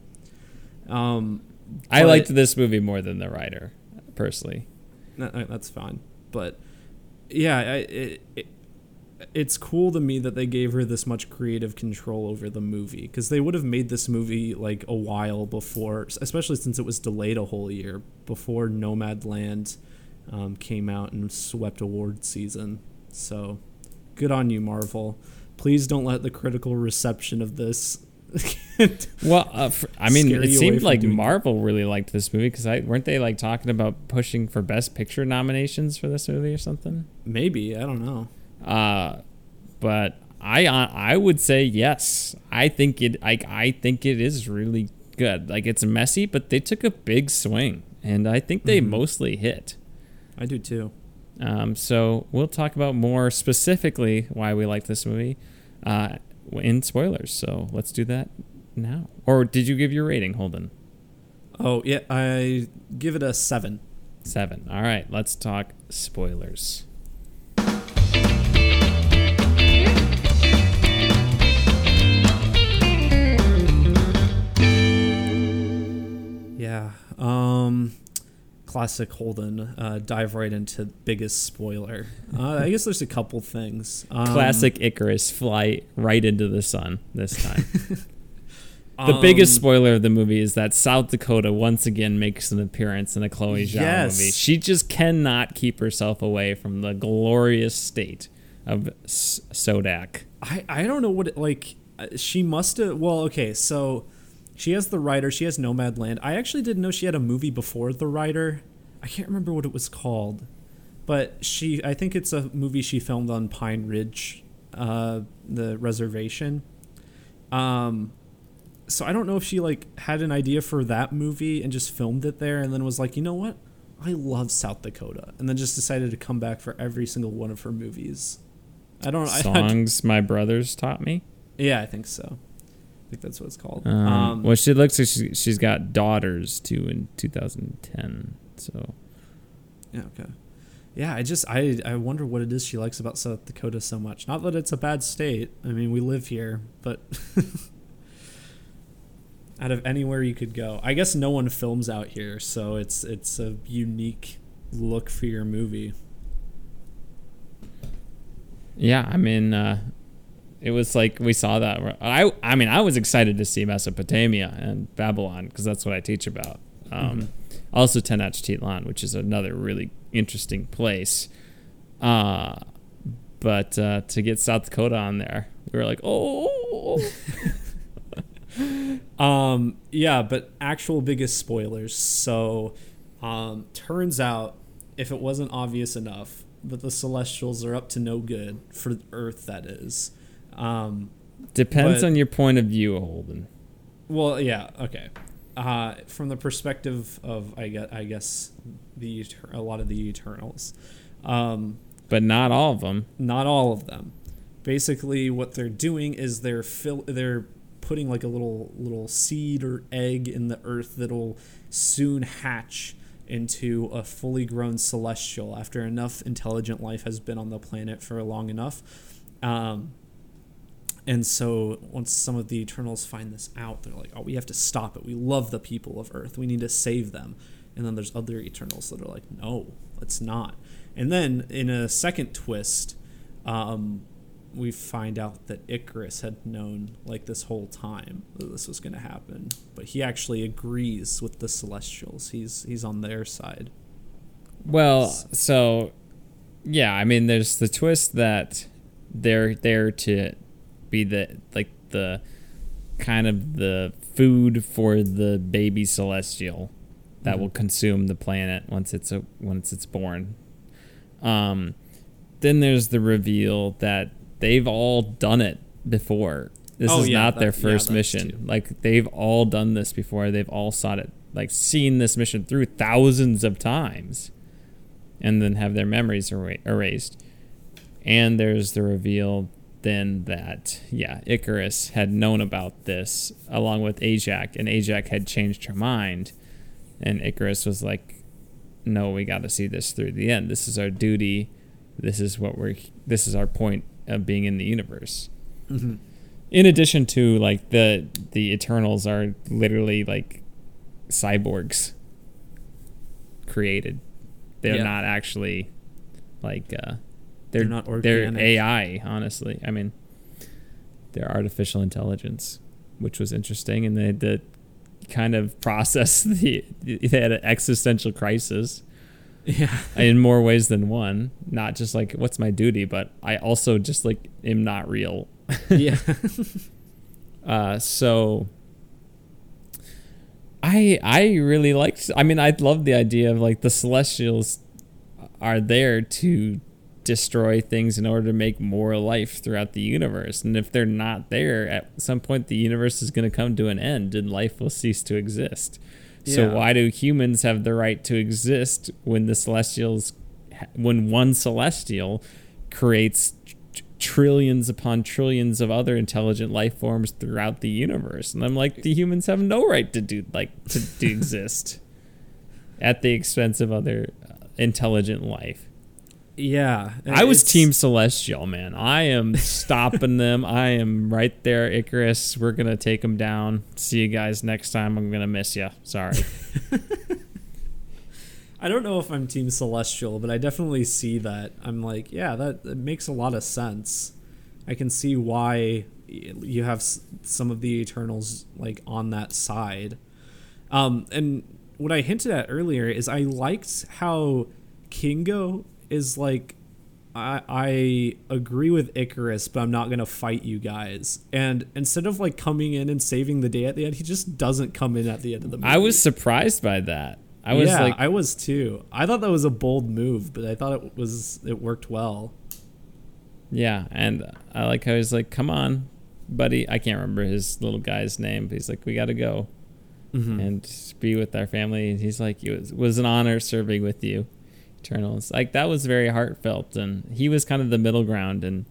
Um, I liked this movie more than the Rider, personally that's fine. But yeah, I, it, it, it's cool to me that they gave her this much creative control over the movie because they would have made this movie like a while before, especially since it was delayed a whole year before Nomadland um, came out and swept award season. So good on you, Marvel. Please don't let the critical reception of this well, uh, for, I mean, it seemed like Marvel really liked this movie because I weren't they like talking about pushing for Best Picture nominations for this movie or something? Maybe I don't know. Uh, but I uh, I would say yes. I think it like I think it is really good. Like it's messy, but they took a big swing, and I think they mm-hmm. mostly hit. I do too. Um, so we'll talk about more specifically why we like this movie uh, in spoilers. So let's do that now. Or did you give your rating, Holden? Oh yeah, I give it a seven. Seven. All right, let's talk spoilers. Yeah. Um classic Holden. Uh, dive right into biggest spoiler. Uh, I guess there's a couple things. Um, classic Ikaris fly right into the sun this time. the um, biggest spoiler of the movie is that South Dakota once again makes an appearance in a Chloe Zhao yes. movie. She just cannot keep herself away from the glorious state of S- Sodak. I I don't know what it, like. Uh, she must have. Well, okay, so she has the Rider. She has Nomadland. I actually didn't know she had a movie before the Rider. I can't remember what it was called, but she. I think it's a movie she filmed on Pine Ridge, uh, the reservation. Um, so I don't know if she like had an idea for that movie and just filmed it there, and then was like, you know what, I love South Dakota, and then just decided to come back for every single one of her movies. I don't songs I, I, my brothers taught me. Yeah, I think so. Think that's what it's called. Um, Um, well, she looks like she, she's got daughters too in 2010. So yeah, okay. Yeah, I just I I wonder what it is she likes about South Dakota so much. Not that it's a bad state. I mean, we live here, but out of anywhere you could go, I guess no one films out here, so it's it's a unique look for your movie. yeah, I mean, uh, it was like we saw that. I I mean, I was excited to see Mesopotamia and Babylon because that's what I teach about. Um, Mhm. Also, Tenochtitlan, which is another really interesting place. Uh, but uh, to get South Dakota on there, we were like, oh. Um, yeah, but actual biggest spoilers. So, um, turns out, if it wasn't obvious enough, that the Celestials are up to no good for Earth. That is. Um, Depends But- on your point of view, Holden. well, yeah, okay. Uh, from the perspective of, I guess, I guess the a lot of the Eternals, um, But not all of them. not all of them. Basically, what they're doing is they're fill they're putting like a little little seed or egg in the earth that'll soon hatch into a fully grown celestial after enough intelligent life has been on the planet for long enough. Um, and so once some of the Eternals find this out, they're like, "Oh, we have to stop it. We love the people of Earth. We need to save them." And then there's other Eternals that are like, "No, let's not." And then in a second twist, um, we find out that Ikaris had known like this whole time that this was going to happen, but he actually agrees with the Celestials. He's he's on their side. Well, so yeah, I mean, there's the twist that they're there to be the like the kind of the food for the baby celestial that Mhm. will consume the planet once it's a once it's born. Um, then there's the reveal that they've all done it before. This Oh, is yeah, not their that- yeah, first that's mission. too. Like they've all done this before. They've all sought it, like seen this mission through thousands of times, and then have their memories era- erased. And there's the reveal then that yeah, Ikaris had known about this along with Ajak, and Ajak had changed her mind, and Ikaris was like, "No, we got to see this through the end. This is our duty. This is what we're. This is our point of being in the universe." Mm-hmm. in addition to like the the eternals are literally like cyborgs created they're Yeah. not actually like uh They're they're, not they're ai honestly i mean they're artificial intelligence which was interesting and they had to kind of process the they had an existential crisis Yeah. in more ways than one not just like what's my duty but i also just like am not real yeah. Uh, so I I really liked. I mean, I love the idea of like the Celestials are there to destroy things in order to make more life throughout the universe. And if they're not there, at some point the universe is going to come to an end and life will cease to exist. So why do humans have the right to exist when the Celestials, when one Celestial creates tr- trillions upon trillions of other intelligent life forms throughout the universe? And I'm like, the humans have no right to do like to, to exist at the expense of other uh, intelligent life. Yeah. I was Team Celestial, man. I am stopping them. I am right there, Ikaris. We're gonna take them down. See you guys next time. I'm gonna miss you. Sorry. I don't know if I'm Team Celestial, but I definitely see that. I'm like, yeah, that, that makes a lot of sense. I can see why you have some of the Eternals like on that side. Um, and what I hinted at earlier is I liked how Kingo is like, I, I agree with Ikaris, but I'm not gonna fight you guys. And instead of like coming in and saving the day at the end, he just doesn't come in at the end of the movie. I was surprised by that. I was yeah, like, I was too. I thought that was a bold move, but I thought it was it worked well. yeah, and I like how he's like, "Come on, buddy." I can't remember his little guy's name, but he's like, "We got to go Mm-hmm. and be with our family." And he's like, "It was was an honor serving with you, Eternals." Like that was very heartfelt, and he was kind of the middle ground and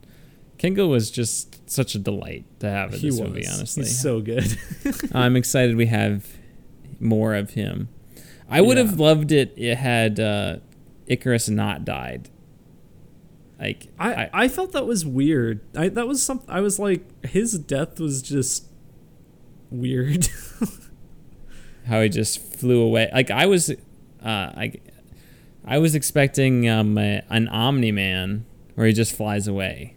Kingo was just such a delight to have in he this was. movie. Honestly, He's so good. I'm excited we have more of him. I would Yeah. have loved it. It had uh, Ikaris not died. Like I, I felt that was weird. I that was something. I was like, his death was just weird. how he just flew away. Like I was, uh, I, I was expecting um, a, an Omni Man where he just flies away.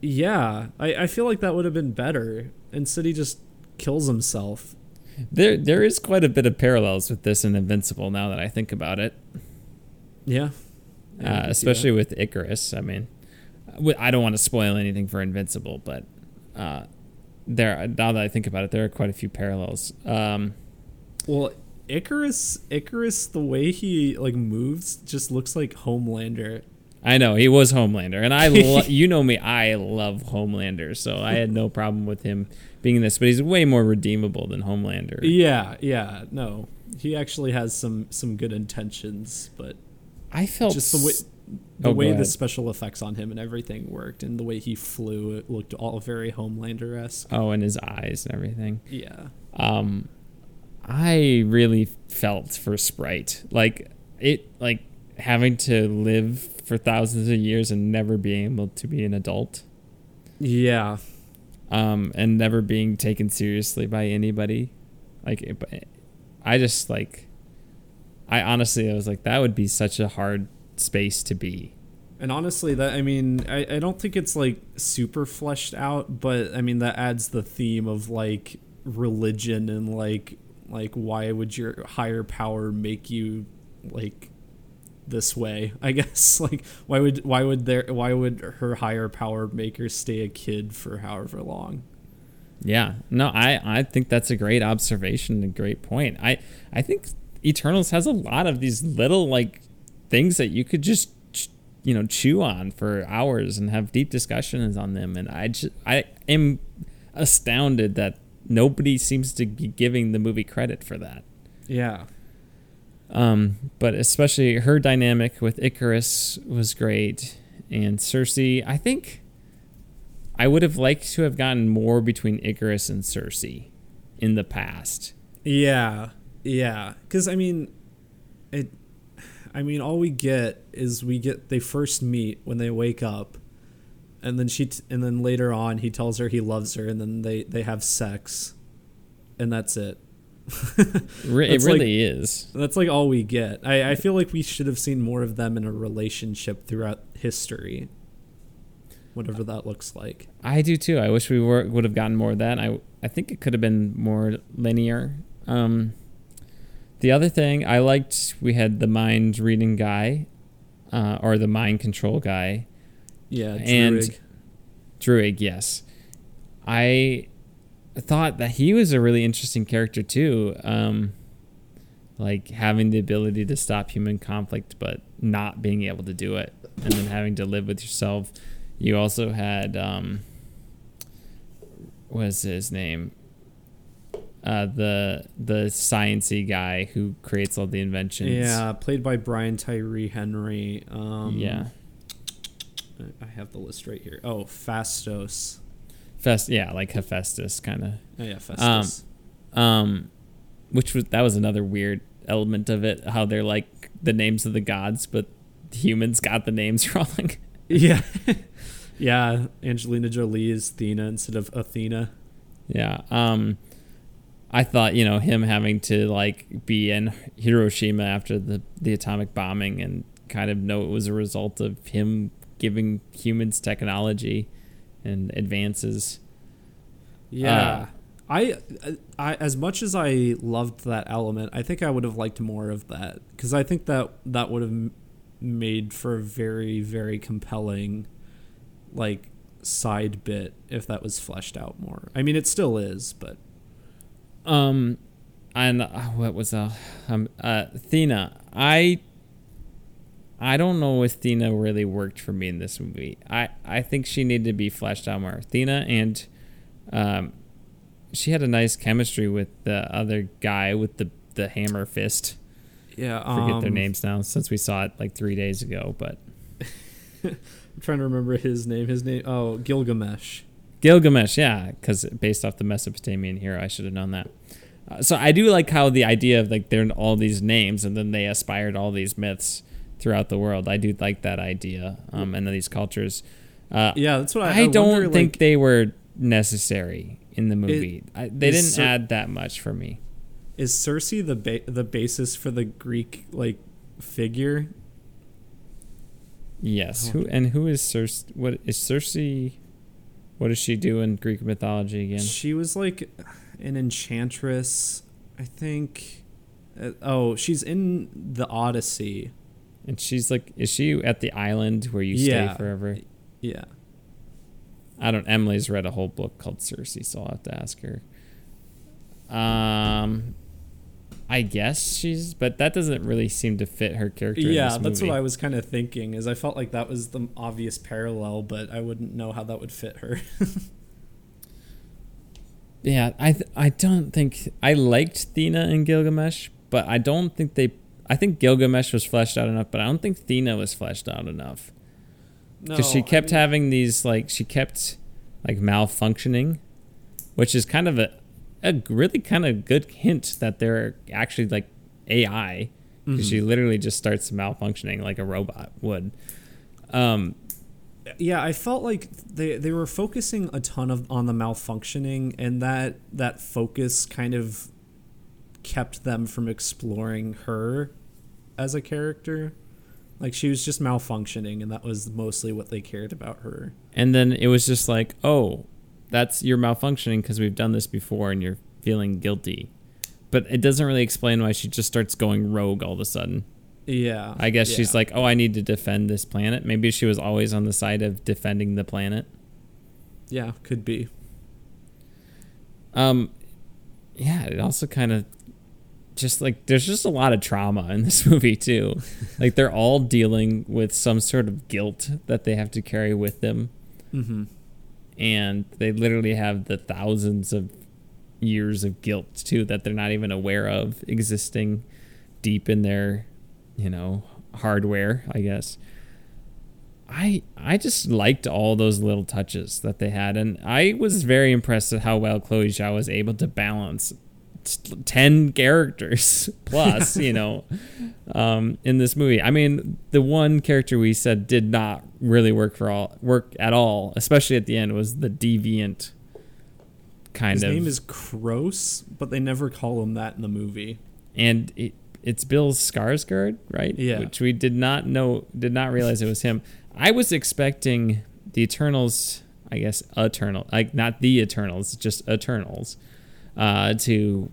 yeah, I, I feel like that would have been better. Instead, he just kills himself. There, there is quite a bit of parallels with this and Invincible. Now that I think about it, Yeah. uh, Yeah, I can see especially with Ikaris. I mean, I don't want to spoil anything for Invincible, but uh, there. Now that I think about it, there are quite a few parallels. Um. Well, Ikaris, Ikaris, the way he like moves just looks like Homelander. I know he was Homelander, and I, lo- you know me, I love Homelander, so I had no problem with him being this. But he's way more redeemable than Homelander. Yeah, yeah, no, he actually has some some good intentions, but I felt just the way the Oh, way the special effects on him and everything worked, and the way he flew, it looked all very Homelander esque. Oh, and his eyes and everything. Yeah, Um, I really felt for Sprite, like it, like having to live for thousands of years and never being able to be an adult. yeah, um, and never being taken seriously by anybody. Like, it, I just like, I honestly, I was like, that would be such a hard space to be. and honestly, that I mean, I, I don't think it's like super fleshed out, but I mean that adds the theme of like religion and like like why would your higher power make you like this way i guess like why would why would there why would her higher power make her stay a kid for however long Yeah, no, I, I think that's a great observation, a great point. I, I think Eternals has a lot of these little like things that you could just, you know, chew on for hours and have deep discussions on them. And I just, I am astounded that nobody seems to be giving the movie credit for that. yeah Um, but especially her dynamic with Ikaris was great, and Sersi. I think I would have liked to have gotten more between Ikaris and Sersi in the past. Yeah, yeah. Because I mean, it. I mean, all we get is we get they first meet when they wake up, and then she t- and then later on he tells her he loves her, and then they they have sex, and that's it. Re- it That's like- really is. That's like all we get. I I feel like we should have seen more of them in a relationship throughout history. Whatever that looks like. I do too. I wish we were would have gotten more of that. I I think it could have been more linear. Um, the other thing I liked, we had the mind reading guy, uh, or the mind control guy. Yeah, And- Druig. Druig, yes. I thought that he was a really interesting character too. Um, like having the ability to stop human conflict, but not being able to do it, and then having to live with yourself. You also had um, what was his name? Uh, the the sciency guy who creates all the inventions. Yeah, played by Brian Tyree Henry. Um, yeah. I have the list right here. Oh, Phastos. Fest. Yeah, like Hephaestus kind of. Oh yeah, Festus. um which was that was another weird element of it how they're like the names of the gods but humans got the names wrong yeah, yeah. Angelina Jolie is Thena instead of Athena. yeah um i thought you know him having to like be in hiroshima after the the atomic bombing and kind of know it was a result of him giving humans technology and advances Yeah. I, I, as much as I loved that element, I think I would have liked more of that because I think that that would have made for a very, very compelling, like, side bit if that was fleshed out more. I mean, it still is, but Um, and uh, what was uh, um, uh, Athena? I, I don't know if Thena really worked for me in this movie. I, I think she needed to be fleshed out more. Thena and, um, she had a nice chemistry with the other guy with the the hammer fist. yeah, I forget their um, names now since we saw it like three days ago. But I'm trying to remember his name. His name. Oh, Gilgamesh. Gilgamesh, yeah, because based off the Mesopotamian hero, I should have known that. Uh, so I do like how the idea of like they're in all these names and then they aspired all these myths throughout the world. I do like that idea um, and these cultures. Uh, Yeah, that's what I. I, I don't wonder, think like, they were necessary in the movie. I, they didn't Cer- add that much for me. is Sersi the ba- the basis for the Greek like figure. Yes. Oh. Who and who is Circe? What is Circe? What does she do in Greek mythology again? She was like an enchantress, I think. Uh, oh, she's in the Odyssey. And she's like, is she at the island where you Yeah. stay forever? Yeah. I don't. Emily's read a whole book called Circe, so I'll have to ask her. Um, I guess she's, but that doesn't really seem to fit her character. Yeah, that's what I was kind of thinking. Is I felt like that was the obvious parallel, but I wouldn't know how that would fit her. Yeah, I th- I don't think I liked Thena and Gilgamesh, but I don't think they. I think Gilgamesh was fleshed out enough, but I don't think Thena was fleshed out enough because she No, I kept mean- having these like she kept like malfunctioning, which is kind of a a really kind of good hint that they're actually like AI because she Mhm. literally just starts malfunctioning like a robot would. Um, yeah i felt like they they were focusing a ton of on the malfunctioning and that that focus kind of kept them from exploring her as a character like she was just malfunctioning and that was mostly what they cared about her And then it was just like, oh, that's you're malfunctioning because we've done this before and you're feeling guilty. But it doesn't really explain why she just starts going rogue all of a sudden. yeah I guess yeah. she's like, oh, I need to defend this planet. Maybe she was always on the side of defending the planet. yeah could be Um, yeah, it also kind of just like there's just a lot of trauma in this movie too. like they're all dealing with some sort of guilt that they have to carry with them. mm-hmm and they literally have the thousands of years of guilt too that they're not even aware of existing deep in their you know hardware i guess i i just liked all those little touches that they had and i was very impressed at how well chloe zhao was able to balance 10 characters plus you know um, in this movie. I mean, the one character we said did not really work for all work at all, especially at the end, was the deviant kind his of. His name is Kroos, but they never call him that in the movie and it, it's Bill Skarsgård, right? Yeah. Which we did not know, did not realize it was him. I was expecting the Eternals, I guess, Eternal, like not the Eternals, just Eternals, uh, to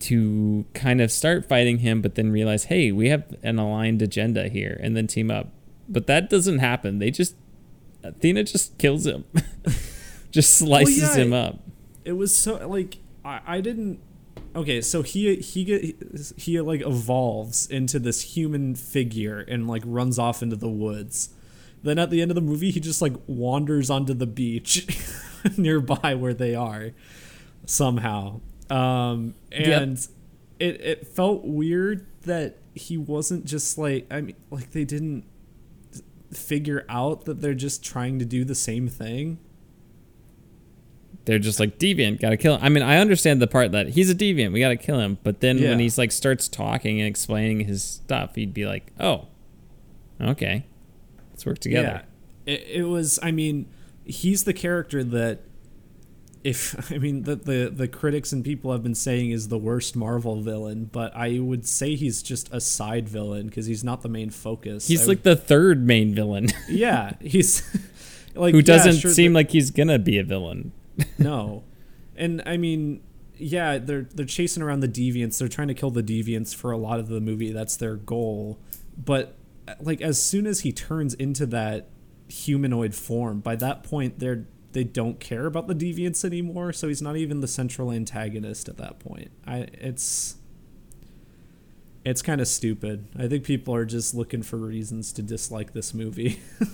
to kind of start fighting him, but then realize, hey, we have an aligned agenda here, and then team up. But that doesn't happen. They just Thena just kills him, just slices yeah, him up. it was so like I, I didn't okay so he he get he like evolves into this human figure and like runs off into the woods then at the end of the movie he just like wanders onto the beach nearby where they are somehow um Yep. and it it felt weird that he wasn't just like i mean like they didn't figure out that they're just trying to do the same thing they're just like deviant gotta kill him i mean i understand the part that he's a deviant we gotta kill him but then Yeah. when he's like starts talking and explaining his stuff he'd be like oh okay let's work together Yeah, it, it was. I mean, he's the character that, if I mean the, the the critics and people have been saying is the worst Marvel villain, but I would say he's just a side villain because he's not the main focus. he's I like the third main villain yeah, he's like who doesn't sure, seem the- like he's gonna be a villain no, and I mean. Yeah, they're they're chasing around the deviants. They're trying to kill the deviants for a lot of the movie. That's their goal. But like as soon as he turns into that humanoid form, by that point they're they don't care about the deviants anymore, so he's not even the central antagonist at that point. I it's it's kind of stupid. I think people are just looking for reasons to dislike this movie.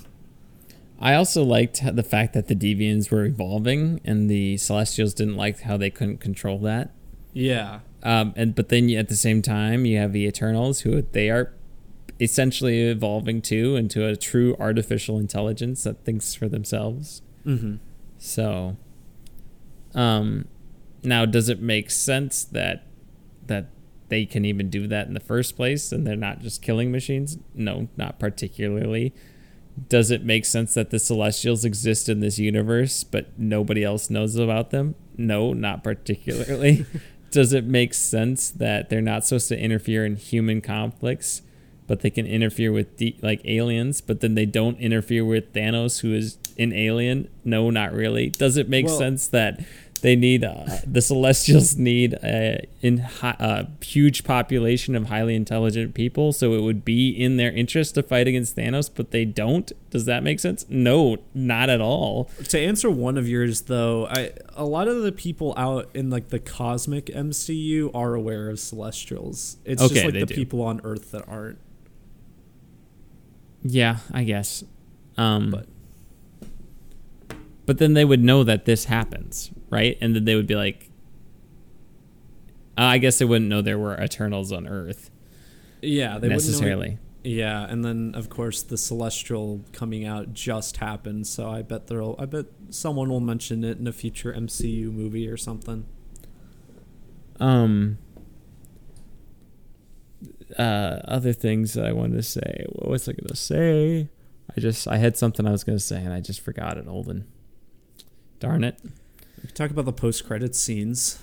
i also liked the fact that the deviants were evolving and the celestials didn't like how they couldn't control that yeah. um, and but then at the same time you have the eternals who they are essentially evolving too into a true artificial intelligence that thinks for themselves. Mm-hmm. So, um, now does it make sense that that they can even do that in the first place and they're not just killing machines? No, not particularly. Does it make sense that the Celestials exist in this universe but nobody else knows about them? No, not particularly. does it make sense that they're not supposed to interfere in human conflicts, but they can interfere with de- like aliens, but then they don't interfere with Thanos, who is an alien? No, not really. Does it make Well- sense that they need uh, the Celestials need a, in hi- a huge population of highly intelligent people, so it would be in their interest to fight against Thanos, but they don't? Does that make sense? No, not at all. To answer one of yours though, I a lot of the people out in like the cosmic MCU are aware of Celestials. It's Okay, just like the do. people on Earth that aren't. Yeah, I guess. Um, But- but then they would know that this happens, right? And then they would be like, uh, I guess they wouldn't know there were Eternals on Earth Yeah, they necessarily. Yeah, and then of course the celestial coming out just happened, so I bet there'll I bet someone will mention it in a future MCU movie or something. Um, uh, other things that I wanted to say. What was I going to say? I just I had something I was going to say and I just forgot it. Olden, darn it. We talk about the post credit scenes.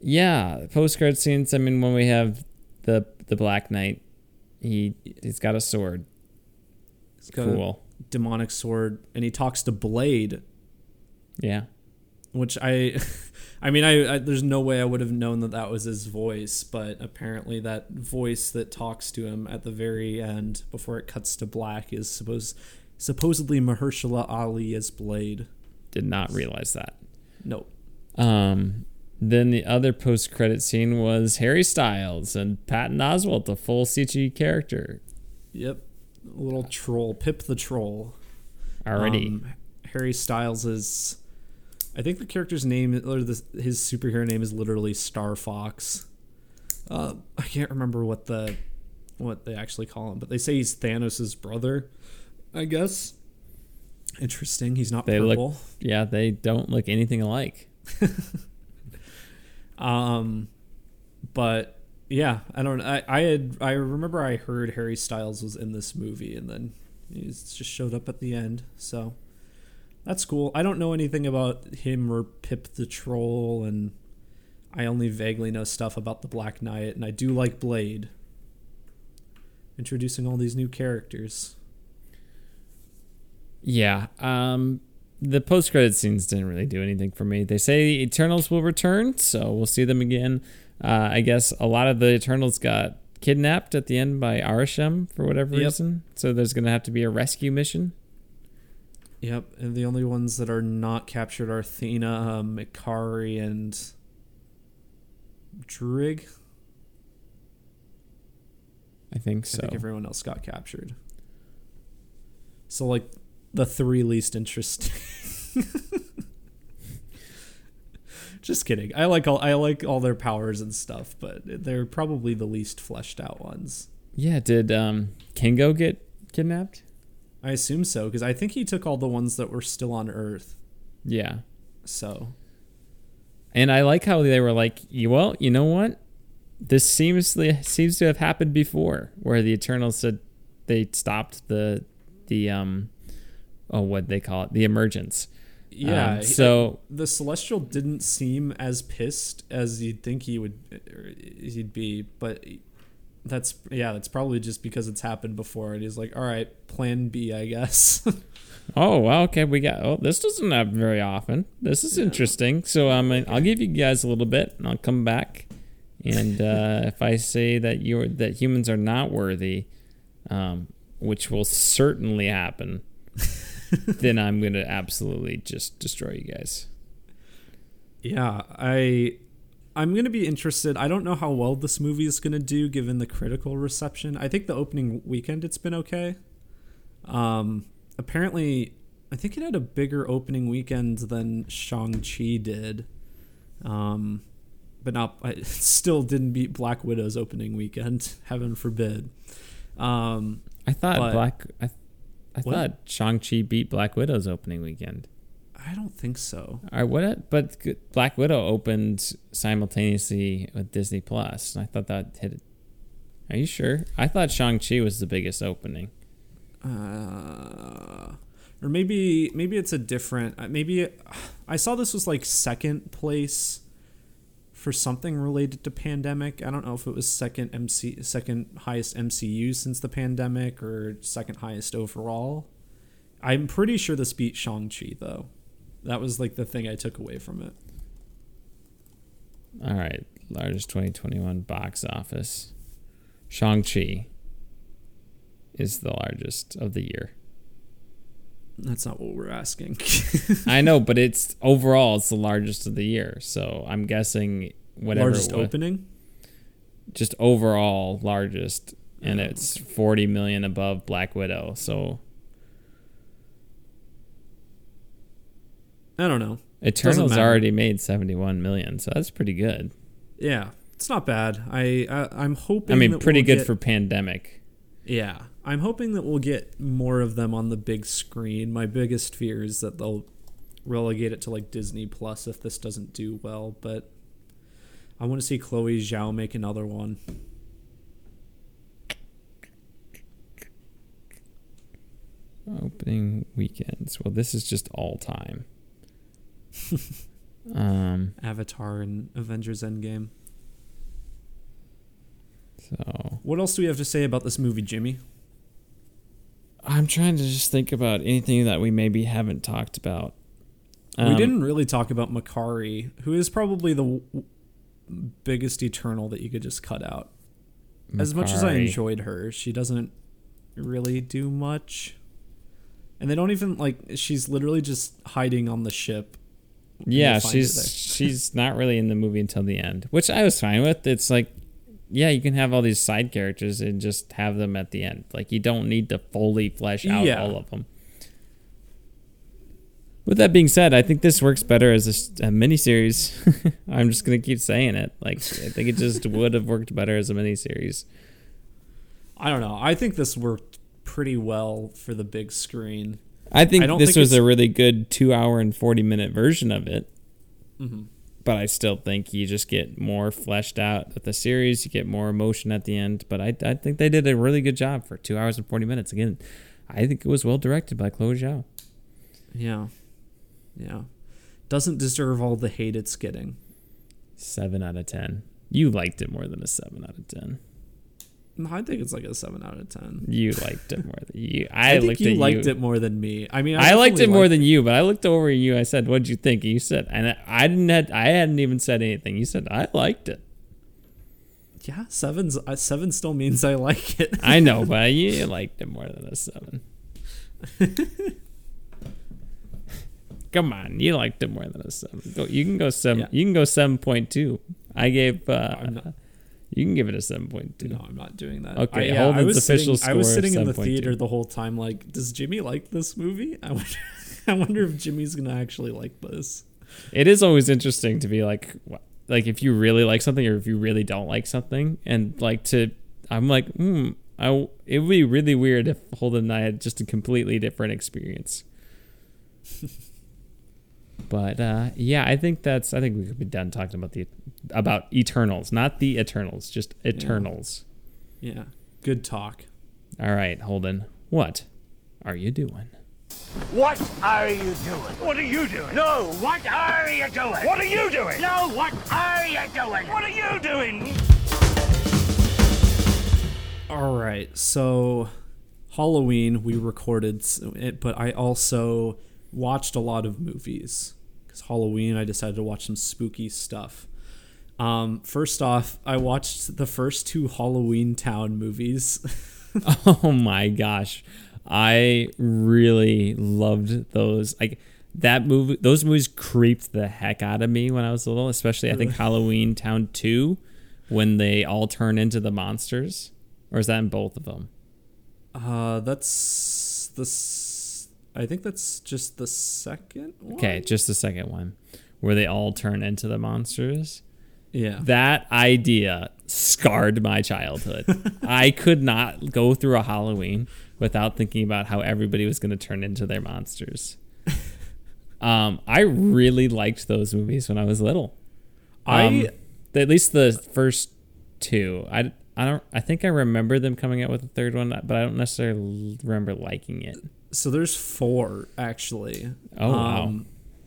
Yeah, post card scenes. I mean, when we have the the Black Knight, he he's got a sword. He's got Cool. a demonic sword and he talks to Blade, Yeah. which I I mean I, I there's no way I would have known that that was his voice, but apparently that voice that talks to him at the very end before it cuts to black is supposed supposedly Mahershala Ali as Blade. Did not realize that. No. Um, then the other post credit scene was Harry Styles and Patton Oswalt, the full CG character Yep. A little troll, Pip the troll. already. Um, Harry Styles is, I think the character's name or the, his superhero name is literally Star Fox. Uh, I can't remember what the what they actually call him, but they say he's Thanos' brother. I guess. Interesting. He's not They look- purple. yeah, they don't look anything alike. Um, but yeah, I don't. I I had I remember I heard Harry Styles was in this movie, and then he's just showed up at the end. So that's cool. I don't know anything about him or Pip the Troll, and I only vaguely know stuff about the Black Knight, and I do like Blade. Introducing all these new characters. Yeah. Um, the post credit scenes didn't really do anything for me. They say the Eternals will return, so we'll see them again. Uh, I guess a lot of the Eternals got kidnapped at the end by Arishem for whatever Yep. reason. So there's going to have to be a rescue mission. Yep, and the only ones that are not captured are Athena, um, Ikari, and Druig. I think so. I think everyone else got captured. So like the three least interesting. Just kidding. I like all I like all their powers and stuff, but they're probably the least fleshed out ones. yeah. Did um, Kingo get kidnapped? I assume so because I think he took all the ones that were still on Earth. Yeah. So And I like how they were like, "You- well, you know what? This seems seems to have happened before, where the Eternals said they stopped the the um oh what they call it the emergence. yeah. Um, so the Celestial didn't seem as pissed as you'd think he would or he'd be, but that's yeah, that's probably just because it's happened before and he's like, "All right, plan B, I guess." oh well, okay, we got oh this doesn't happen very often. This is interesting. So um, I'll give you guys a little bit, and I'll come back. And uh, if I say that you're that humans are not worthy, um, which will certainly happen, then I'm gonna absolutely just destroy you guys. yeah, I I'm going to be interested. I don't know how well this movie is going to do given the critical reception. I think the opening weekend it's been okay. Um apparently I think it had a bigger opening weekend than Shang-Chi did. Um but not it still didn't beat Black Widow's opening weekend, heaven forbid. Um, I thought But- Black. I, I thought Shang Chi beat Black Widow's opening weekend. I don't think so. Right, what? But Black Widow opened simultaneously with Disney Plus, and I thought that hit. it. Are you sure? I thought Shang Chi was the biggest opening. Uh, or maybe maybe it's a different. uh, Maybe I saw this was like second place for something related to pandemic. I don't know if it was second MC second highest MCU since the pandemic or second highest overall. I'm pretty sure this beat Shang Chi though. That was like the thing I took away from it. All right, largest 2021 box office. Shang Chi is the largest of the year. That's not what we're asking. I know, but it's overall it's the largest of the year. So I'm guessing whatever Largest was, opening. just overall largest, and Oh, it's 40 million above Black Widow. So I don't know. Eternals already made 71 million, so that's pretty good. Yeah, it's not bad. I, I I'm hoping. I mean, pretty we'll good get- for pandemic. Yeah, I'm hoping that we'll get more of them on the big screen. My biggest fear is that they'll relegate it to like Disney Plus if this doesn't do well. But I want to see Chloe Zhao make another one. Opening weekends. Well, this is just all time. um. Avatar and Avengers Endgame. So What else do we have to say about this movie, Jimmy? I'm trying to just think about anything that we maybe haven't talked about. we Um, didn't really talk about Makkari, who is probably the w- biggest Eternal that you could just cut out. As much as I enjoyed her, she doesn't really do much. And they don't even like she's literally just hiding on the ship. Yeah, you'll find her she's she's not really in the movie until the end, which I was fine with. It's like, yeah, you can have all these side characters and just have them at the end. Like you don't need to fully flesh out Yeah. all of them. With that being said, I think this works better as a, a miniseries. I'm just gonna keep saying it. Like I think it just would have worked better as a miniseries. I don't know. I think this worked pretty well for the big screen. I think I this think was a really good two hour and forty minute version of it. Mm-hmm. but I still think you just get more fleshed out with the series. You get more emotion at the end. But I, I think they did a really good job for two hours and 40 minutes. Again, I think it was well directed by Chloe Zhao. Yeah. Yeah. Doesn't deserve all the hate it's getting. Seven out of 10. You liked it more than a seven out of 10. No, I think it's like a seven out of ten. You liked it more than you. I, I, think looked you at liked you. it more than me. I mean, I, liked it more liked- than you, but I looked over at you. I said, "What'd you think?" And you said, and I- I didn't. Had, I hadn't even said anything. You said, "I liked it." Yeah, seven's uh, seven still means I like it. I know, but you liked it more than a seven. Come on, you liked it more than a seven. Go, you can go seven. Yeah. You can go seven point two. I gave. Uh, you can give it a seven point two. No, I'm not doing that. Okay, I, yeah, I Holden's was official sitting, I was score sitting in the 7.2. theater the whole time, like, does Jimmy like this movie? I wonder, I wonder if Jimmy's gonna actually like this. It is always interesting to be like, like if you really like something or if you really don't like something, and like to, I'm like, hmm, I. It would be really weird if Holden and I had just a completely different experience. but uh, yeah, I think that's. I think we could be done talking about the about Eternals, not the Eternals, just Eternals. Yeah, good talk. All right, Holden, what are you doing? What are you doing? What are you doing? No, what are you doing? What are you doing? No, what are you doing? What are you doing? All right, so Halloween we recorded it, but I also watched a lot of movies because Halloween I decided to watch some spooky stuff. Um, first off, I watched the first two Halloween Town movies. Oh my gosh. I really loved those. Like that movie those movies creeped the heck out of me when I was little, especially I think Halloween Town 2 when they all turn into the monsters. Or is that in both of them? Uh, that's the. I think that's just the second one. Okay, just the second one where they all turn into the monsters. Yeah. That idea scarred my childhood. I could not go through a Halloween without thinking about how everybody was going to turn into their monsters. Um, I really liked those movies when I was little. Um, I at least the first two. I, I don't. I think I remember them coming out with the third one, but I don't necessarily remember liking it. So there's four actually. Um, Oh, wow.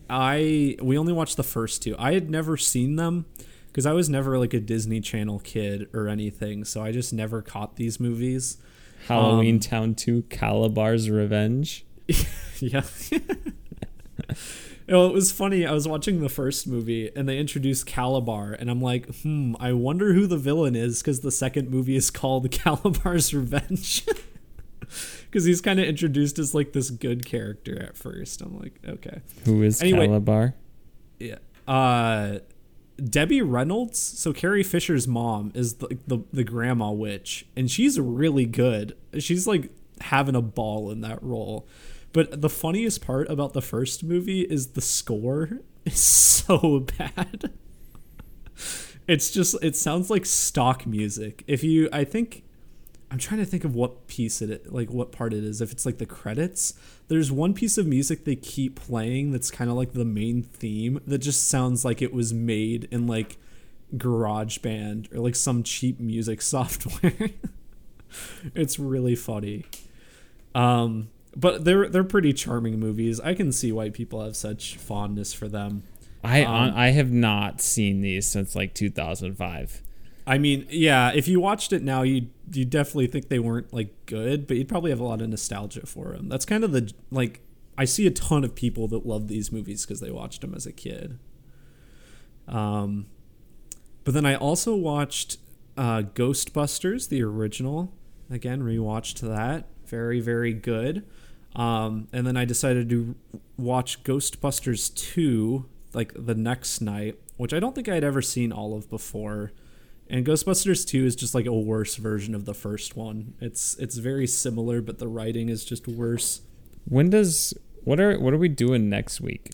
I we only watched the first two. I had never seen them because I was never like a Disney Channel kid or anything, so I just never caught these movies. Halloween Um, Town Two: Kalabar's Revenge. Yeah. well, it was funny. I was watching the first movie and they introduced Kalabar, and I'm like, hmm, I wonder who the villain is because the second movie is called Kalabar's Revenge. Because he's kind of introduced as like this good character at first. I'm like, okay. Who is Anyway- Kalabar? Yeah. Uh, Debbie Reynolds, so Carrie Fisher's mom, is the, the the grandma witch, and she's really good. She's like having a ball in that role. But the funniest part about the first movie is the score is so bad. It's just it sounds like stock music. If you I think I'm trying to think of what piece it like what part it is. If it's like the credits, there's one piece of music they keep playing that's kind of like the main theme that just sounds like it was made in like GarageBand or like some cheap music software. it's really funny. Um but they're they're pretty charming movies. I can see why people have such fondness for them. I Um, I have not seen these since like 2005. I mean, yeah, if you watched it now, you you definitely think they weren't like good, but you'd probably have a lot of nostalgia for them. That's kind of the like I see a ton of people that love these movies because they watched them as a kid. Um, but then I also watched uh, Ghostbusters, the original. Again, rewatched that. Very very good. Um, and then I decided to watch Ghostbusters 2 like the next night, which I don't think I'd ever seen all of before. And Ghostbusters 2 is just like a worse version of the first one. It's it's very similar, but the writing is just worse. When does what are what are we doing next week?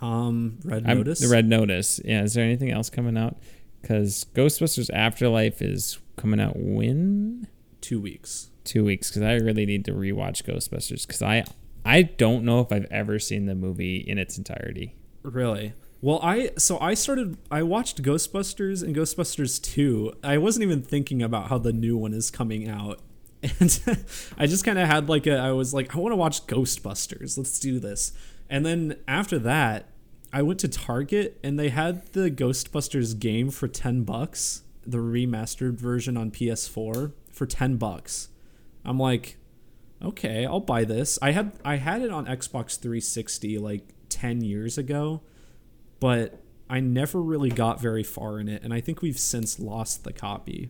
Um, Red I'm- Notice. the Red Notice. Yeah. Is there anything else coming out? Because Ghostbusters Afterlife is coming out when Two weeks. two weeks. Because I really need to rewatch Ghostbusters. Because I I don't know if I've ever seen the movie in its entirety. Really? Well, I so I started I watched Ghostbusters and Ghostbusters 2. I wasn't even thinking about how the new one is coming out. And I just kind of had like a I was like I want to watch Ghostbusters. Let's do this. And then after that, I went to Target and they had the Ghostbusters game for 10 bucks, the remastered version on PS4 for 10 bucks. I'm like, okay, I'll buy this. I had I had it on Xbox 360 like 10 years ago, but I never really got very far in it and I think we've since lost the copy.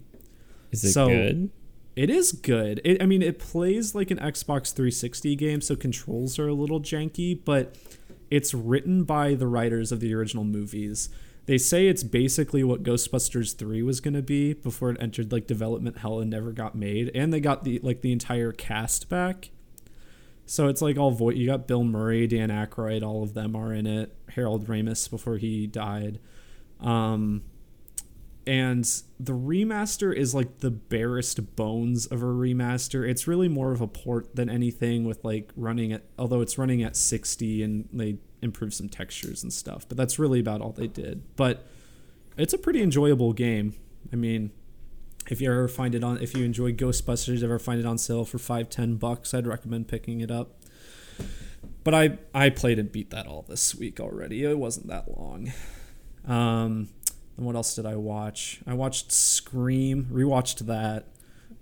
Is it So- good? It is good. It, I mean, it plays like an Xbox 360 game, so controls are a little janky, but it's written by the writers of the original movies. They say it's basically what Ghostbusters 3 was going to be before it entered like development hell and never got made, and they got the like the entire cast back. So it's like all voice. You got Bill Murray, Dan Aykroyd, all of them are in it. Harold Ramis before he died. Um, and the remaster is like the barest bones of a remaster. It's really more of a port than anything with like running at although it's running at 60 and they improve some textures and stuff. But that's really about all they did. But it's a pretty enjoyable game. I mean, if you ever find it on if you enjoy Ghostbusters, ever find it on sale for five, ten bucks, I'd recommend picking it up. But I I played and beat that all this week already. It wasn't that long. Um and what else did I watch? I watched Scream, rewatched that.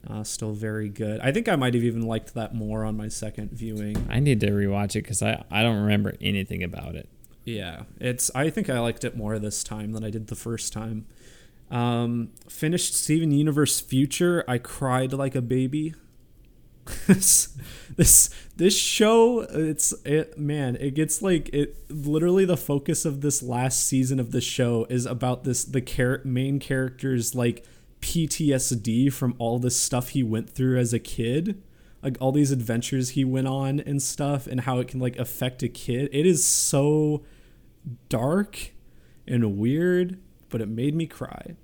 Uh, still very good. I think I might have even liked that more on my second viewing. I need to rewatch it because I, I don't remember anything about it. Yeah, it's. I think I liked it more this time than I did the first time. Um, finished Steven Universe Future. I cried like a baby. this this show it's it man it gets like it literally the focus of this last season of the show is about this the char- main character's like PTSD from all this stuff he went through as a kid like all these adventures he went on and stuff and how it can like affect a kid it is so dark and weird but it made me cry.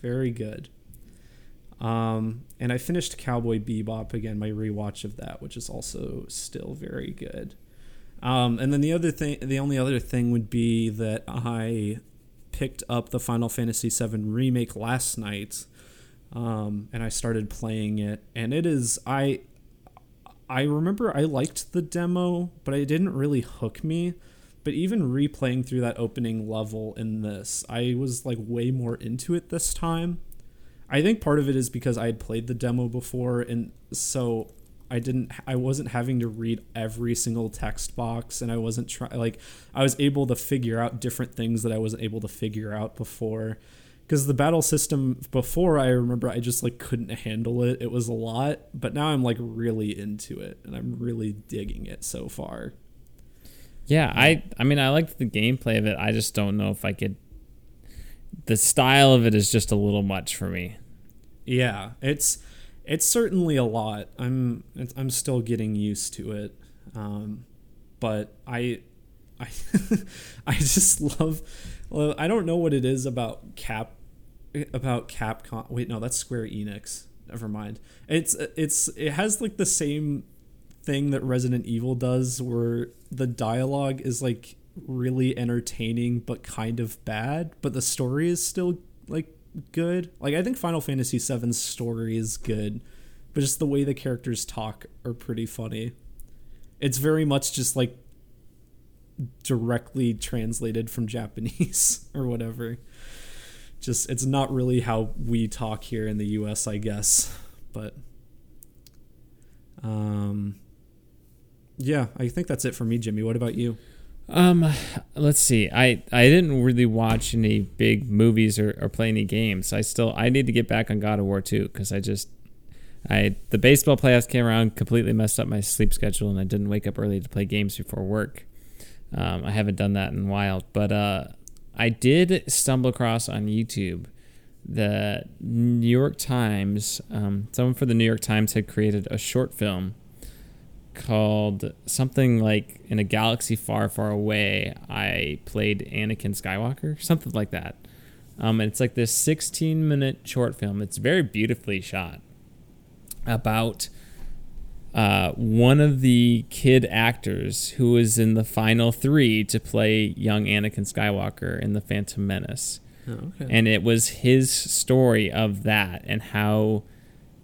Very good. Um, and I finished Cowboy Bebop again, my rewatch of that, which is also still very good. Um, and then the other thing, the only other thing would be that I picked up the Final Fantasy VII remake last night, um, and I started playing it, and it is I. I remember I liked the demo, but it didn't really hook me. But even replaying through that opening level in this, I was like way more into it this time. I think part of it is because I had played the demo before, and so I didn't I wasn't having to read every single text box and I wasn't try like I was able to figure out different things that I wasn't able to figure out before. Because the battle system before I remember I just like couldn't handle it. It was a lot but now I'm like really into it and I'm really digging it so far yeah I I mean I liked the gameplay of it I just don't know if I could the style of it is just a little much for me yeah it's it's certainly a lot. I'm I'm still getting used to it, um, but I I I just love. Well, I don't know what it is about Cap about Capcom. Wait, no, that's Square Enix. Never mind. It's it's it has like the same thing that Resident Evil does, where the dialogue is like really entertaining but kind of bad, but the story is still like good. Like I think Final Fantasy VII's story is good, but just the way the characters talk are pretty funny. It's very much just like directly translated from Japanese or whatever. Just it's not really how we talk here in the US, I guess. But um yeah, I think that's it for me, Jimmy. What about you? Um, let's see. I I didn't really watch any big movies or, or play any games. I still I need to get back on God of War 2 because I just I the baseball playoffs came around, completely messed up my sleep schedule, and I didn't wake up early to play games before work. Um, I haven't done that in a while, but uh, I did stumble across on YouTube the New York Times. Um, someone for the New York Times had created a short film called something like in a galaxy far far away i played anakin skywalker something like that. Um, and it's like this 16 minute short film. It's very beautifully shot about uh, one of the kid actors who was in the final three to play young anakin skywalker in the phantom menace. Oh, okay. and it was his story of that and how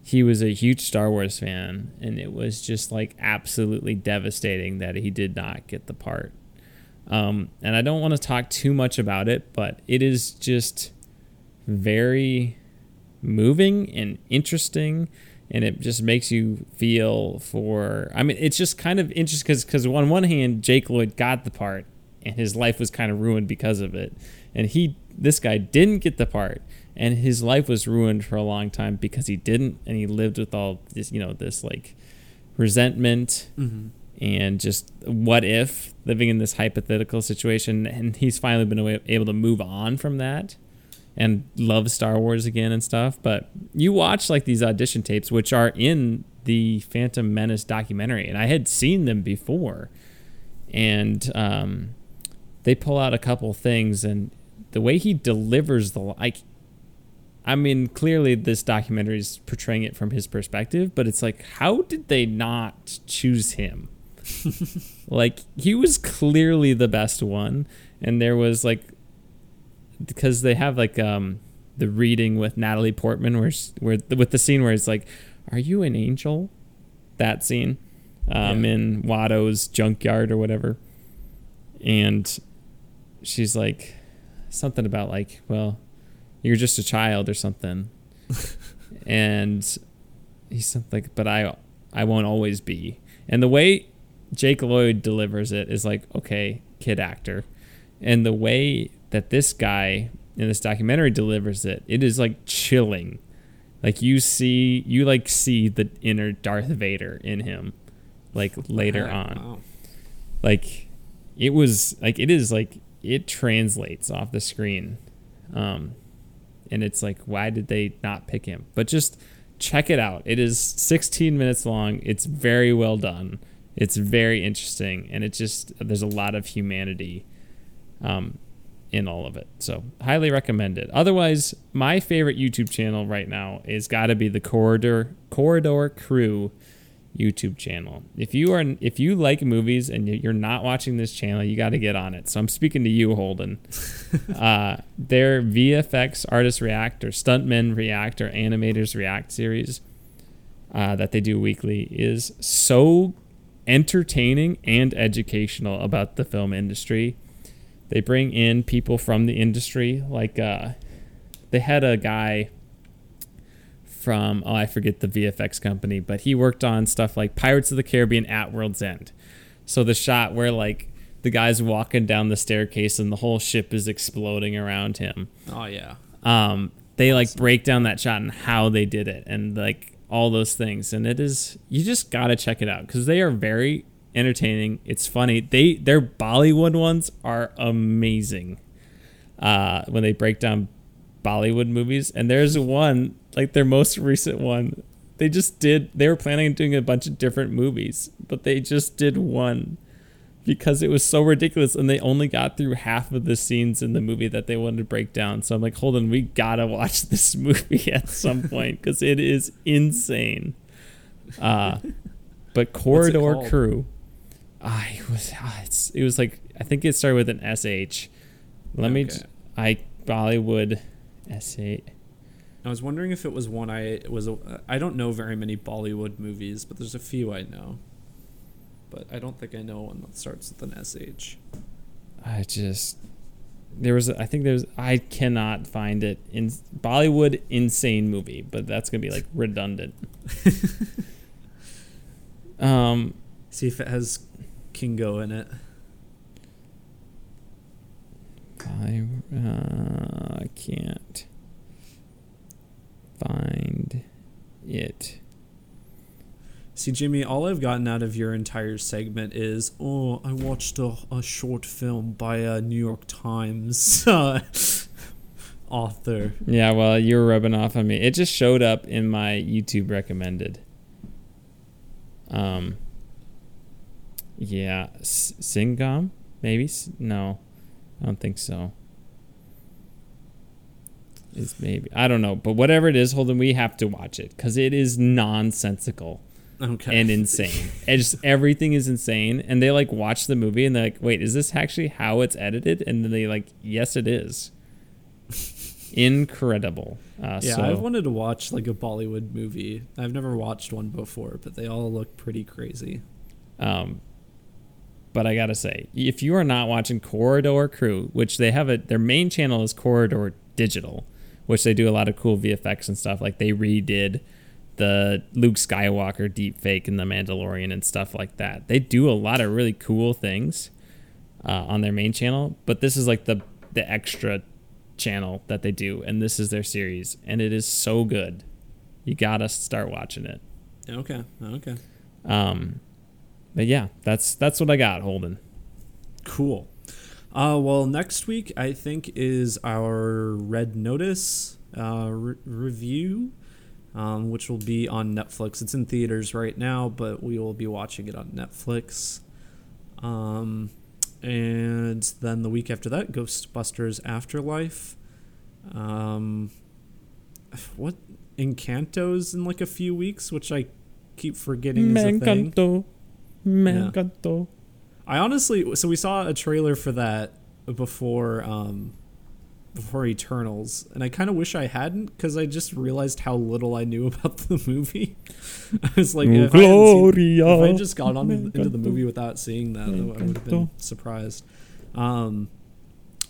he was a huge Star Wars fan, and it was just like absolutely devastating that he did not get the part. Um, and I don't want to talk too much about it, but it is just very moving and interesting, and it just makes you feel for. I mean, it's just kind of interesting because because on one hand, Jake Lloyd got the part, and his life was kind of ruined because of it, and he this guy didn't get the part and his life was ruined for a long time because he didn't and he lived with all this you know this like resentment Mm-hmm. and just what if living in this hypothetical situation and he's finally been able to move on from that and love Star Wars again and stuff but you watch like these audition tapes which are in the Phantom Menace documentary and I had seen them before and um, they pull out a couple things and the way he delivers the like I mean, clearly this documentary is portraying it from his perspective, but it's like, how did they not choose him? like, he was clearly the best one, and there was like, because they have like um the reading with Natalie Portman, where where with the scene where it's like, "Are you an angel?" That scene, um, Yeah. in Watto's junkyard or whatever, and she's like, something about like, well, you're just a child or something. and he's something like, but I I won't always be. And the way Jake Lloyd delivers it is like, okay, kid actor. And the way that this guy in this documentary delivers it, it is like chilling. Like you see you like see the inner Darth Vader in him like later on like it was like it is like it translates off the screen um and it's like why did they not pick him? But just check it out. It is 16 minutes long. It's very well done. It's very interesting and it just there's a lot of humanity um in all of it. So highly recommend it. Otherwise, my favorite YouTube channel right now is got to be the Corridor Corridor Crew YouTube channel. If you are if you like movies and you're not watching this channel, you got to get on it. So I'm speaking to you, Holden. uh, their VFX artists react or stuntmen react or animators react series uh, that they do weekly is so entertaining and educational about the film industry. They bring in people from the industry, like uh, they had a guy from oh I forget the VFX company, but he worked on stuff like Pirates of the Caribbean at World's End. So the shot where like the guy's walking down the staircase and the whole ship is exploding around him. Oh yeah. Um, they like break down that shot and how they did it and like all those things and it is you just gotta check it out because they are very entertaining it's funny they their bollywood ones are amazing uh when they break down bollywood movies and there's one like their most recent one they just did they were planning on doing a bunch of different movies but they just did one because it was so ridiculous and they only got through half of the scenes in the movie that they wanted to break down. So I'm like, hold on, we gotta watch this movie at some point because it is insane. Uh, but Corridor? Crew, I was ah, it's, it was like I think it started with an SH. Let me Okay. j- I Bollywood SH. I was wondering if it was one I was. I don't know very many Bollywood movies, but there's a few I know. But I don't think I know one that starts with an SH. I just there was I think there's I cannot find it in Bollywood insane movie, but that's gonna be like redundant. um, See if it has Kingo in it. I uh, I can't find it. See, Jimmy, all I've gotten out of your entire segment is, oh, I watched a, a short film by a New York Times uh, author. Yeah, well, you're rubbing off on me. It just showed up in my YouTube recommended. Um. Yeah, S- Singham, maybe. No, I don't think so. Is maybe I don't know, but whatever it is, Holden, we have to watch it because it is nonsensical Okay. and insane. and just everything is insane. And they like watch the movie and they're like, "Wait, is this actually how it's edited?" And then they like, "Yes, it is." Incredible. Uh, yeah, so, I've wanted to watch like a Bollywood movie. I've never watched one before, but they all look pretty crazy. Um, but I gotta say, if you are not watching Corridor Crew, which they have a their main channel is Corridor Digital, which they do a lot of cool VFX and stuff. Like they redid the Luke Skywalker deep fake in the Mandalorian and stuff like that. They do a lot of really cool things uh, on their main channel, but this is like the the extra channel that they do, and this is their series, and it is so good. You gotta start watching it. Okay. Okay. Um, but yeah, that's that's what I got, Holden. Cool. Uh, well, next week I think is our Red Notice uh, re- review, um, which will be on Netflix. It's in theaters right now, but we will be watching it on Netflix. Um, and then the week after that, Ghostbusters Afterlife. Um, what Encanto's in like a few weeks, which I keep forgetting Me is a thing. Yeah. I honestly, so we saw a trailer for that before, um, before Eternals, and I kind of wish I hadn't because I just realized how little I knew about the movie. I was like, if I, seen- if I had just got on into the movie without seeing that, I would have been surprised. Um,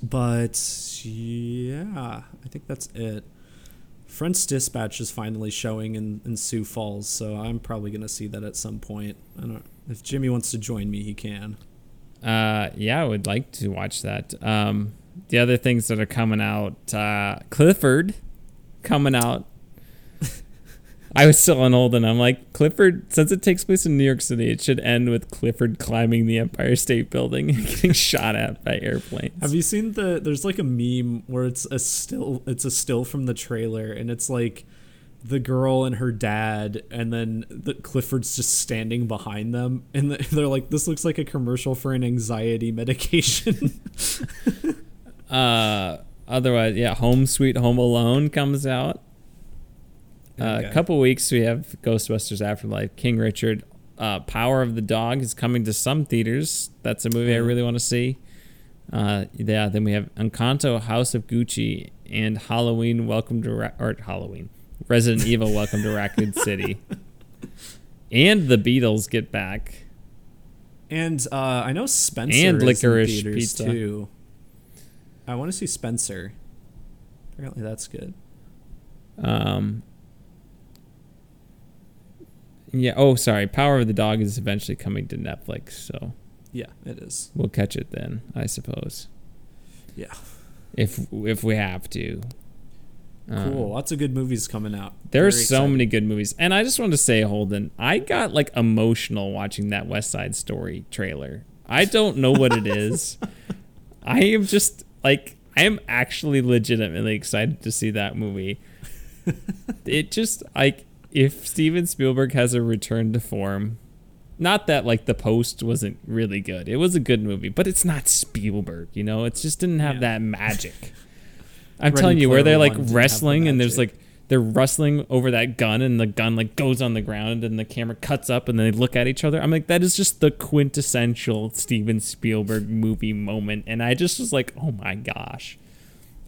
but yeah, I think that's it. French Dispatch is finally showing in, in Sioux Falls, so I'm probably gonna see that at some point. I don't. If Jimmy wants to join me, he can. Uh, yeah, I would like to watch that. Um, the other things that are coming out, uh, Clifford coming out. I was still on Holden. I'm like Clifford. Since it takes place in New York City, it should end with Clifford climbing the Empire State Building and getting shot at by airplanes. Have you seen the? There's like a meme where it's a still. It's a still from the trailer, and it's like the girl and her dad, and then the Clifford's just standing behind them, and the- they're like, "This looks like a commercial for an anxiety medication." Uh, otherwise, yeah, Home Sweet Home Alone comes out. Uh, Okay. A couple weeks we have Ghostbusters Afterlife, King Richard, uh, Power of the Dog is coming to some theaters. That's a movie I really want to see. Uh, yeah, then we have Encanto, House of Gucci, and Halloween. Welcome to Ra- or Halloween, Resident Evil. Welcome to Raccoon City. And the Beatles get back. And uh, I know Spencer And is in Pizza. too. I want to see Spencer. Apparently, that's good. Um, yeah. Oh, sorry. Power of the Dog is eventually coming to Netflix, so Yeah, it is. we'll catch it then, I suppose. Yeah, If if we have to. Um, cool. Lots of good movies coming out. There are Very so many good movies, and I just want to say, Holden, I got like emotional watching that West Side Story trailer. I don't know what it is. I am just like I am actually legitimately excited to see that movie. it just like if Steven Spielberg has a return to form, not that like the post wasn't really good. It was a good movie, but it's not Spielberg, you know? It just didn't have Yeah. that magic. I'm telling you, where they're like One the wrestling and there's like they're wrestling over that gun and the gun like goes on the ground and the camera cuts up and they look at each other. I'm like, that is just the quintessential Steven Spielberg movie moment. And I just was like, oh my gosh.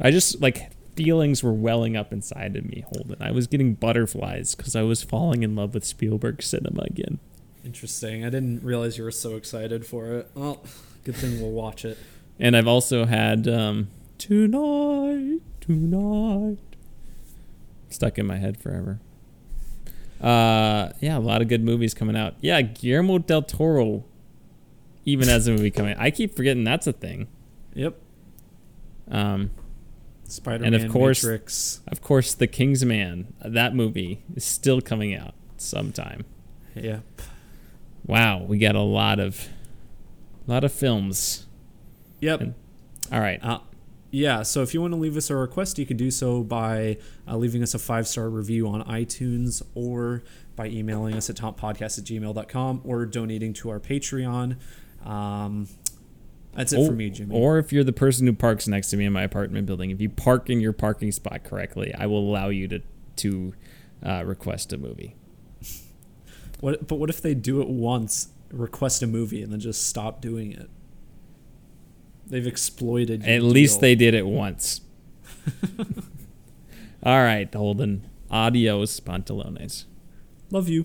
I just like feelings were welling up inside of me, Holden. I was getting butterflies because I was falling in love with Spielberg cinema again. Interesting. I didn't realize you were so excited for it. Well, good thing we'll watch it. And I've also had um, Tonight, Tonight stuck in my head forever. Uh, yeah, a lot of good movies coming out. Yeah, Guillermo del Toro even has a movie coming. I keep forgetting that's a thing. Yep. Um, Spider-Man, course- Matrix. of course, The King's Man. That movie is still coming out sometime. Yep. Wow, we got a lot of, a lot of films. Yep. And- All right. Uh, yeah, so if you want to leave us a request, you can do so by uh, leaving us a five star review on iTunes or by emailing us at toppodcast at gmail.com or donating to our Patreon. Um, that's it Or- for me, Jimmy. Or if you're the person who parks next to me in my apartment building, if you park in your parking spot correctly, I will allow you to to uh, request a movie. what, but what if they do it once, request a movie, and then just stop doing it? They've exploited. At least deal. they did it once. All right, Holden. Adios, pantalones. love you.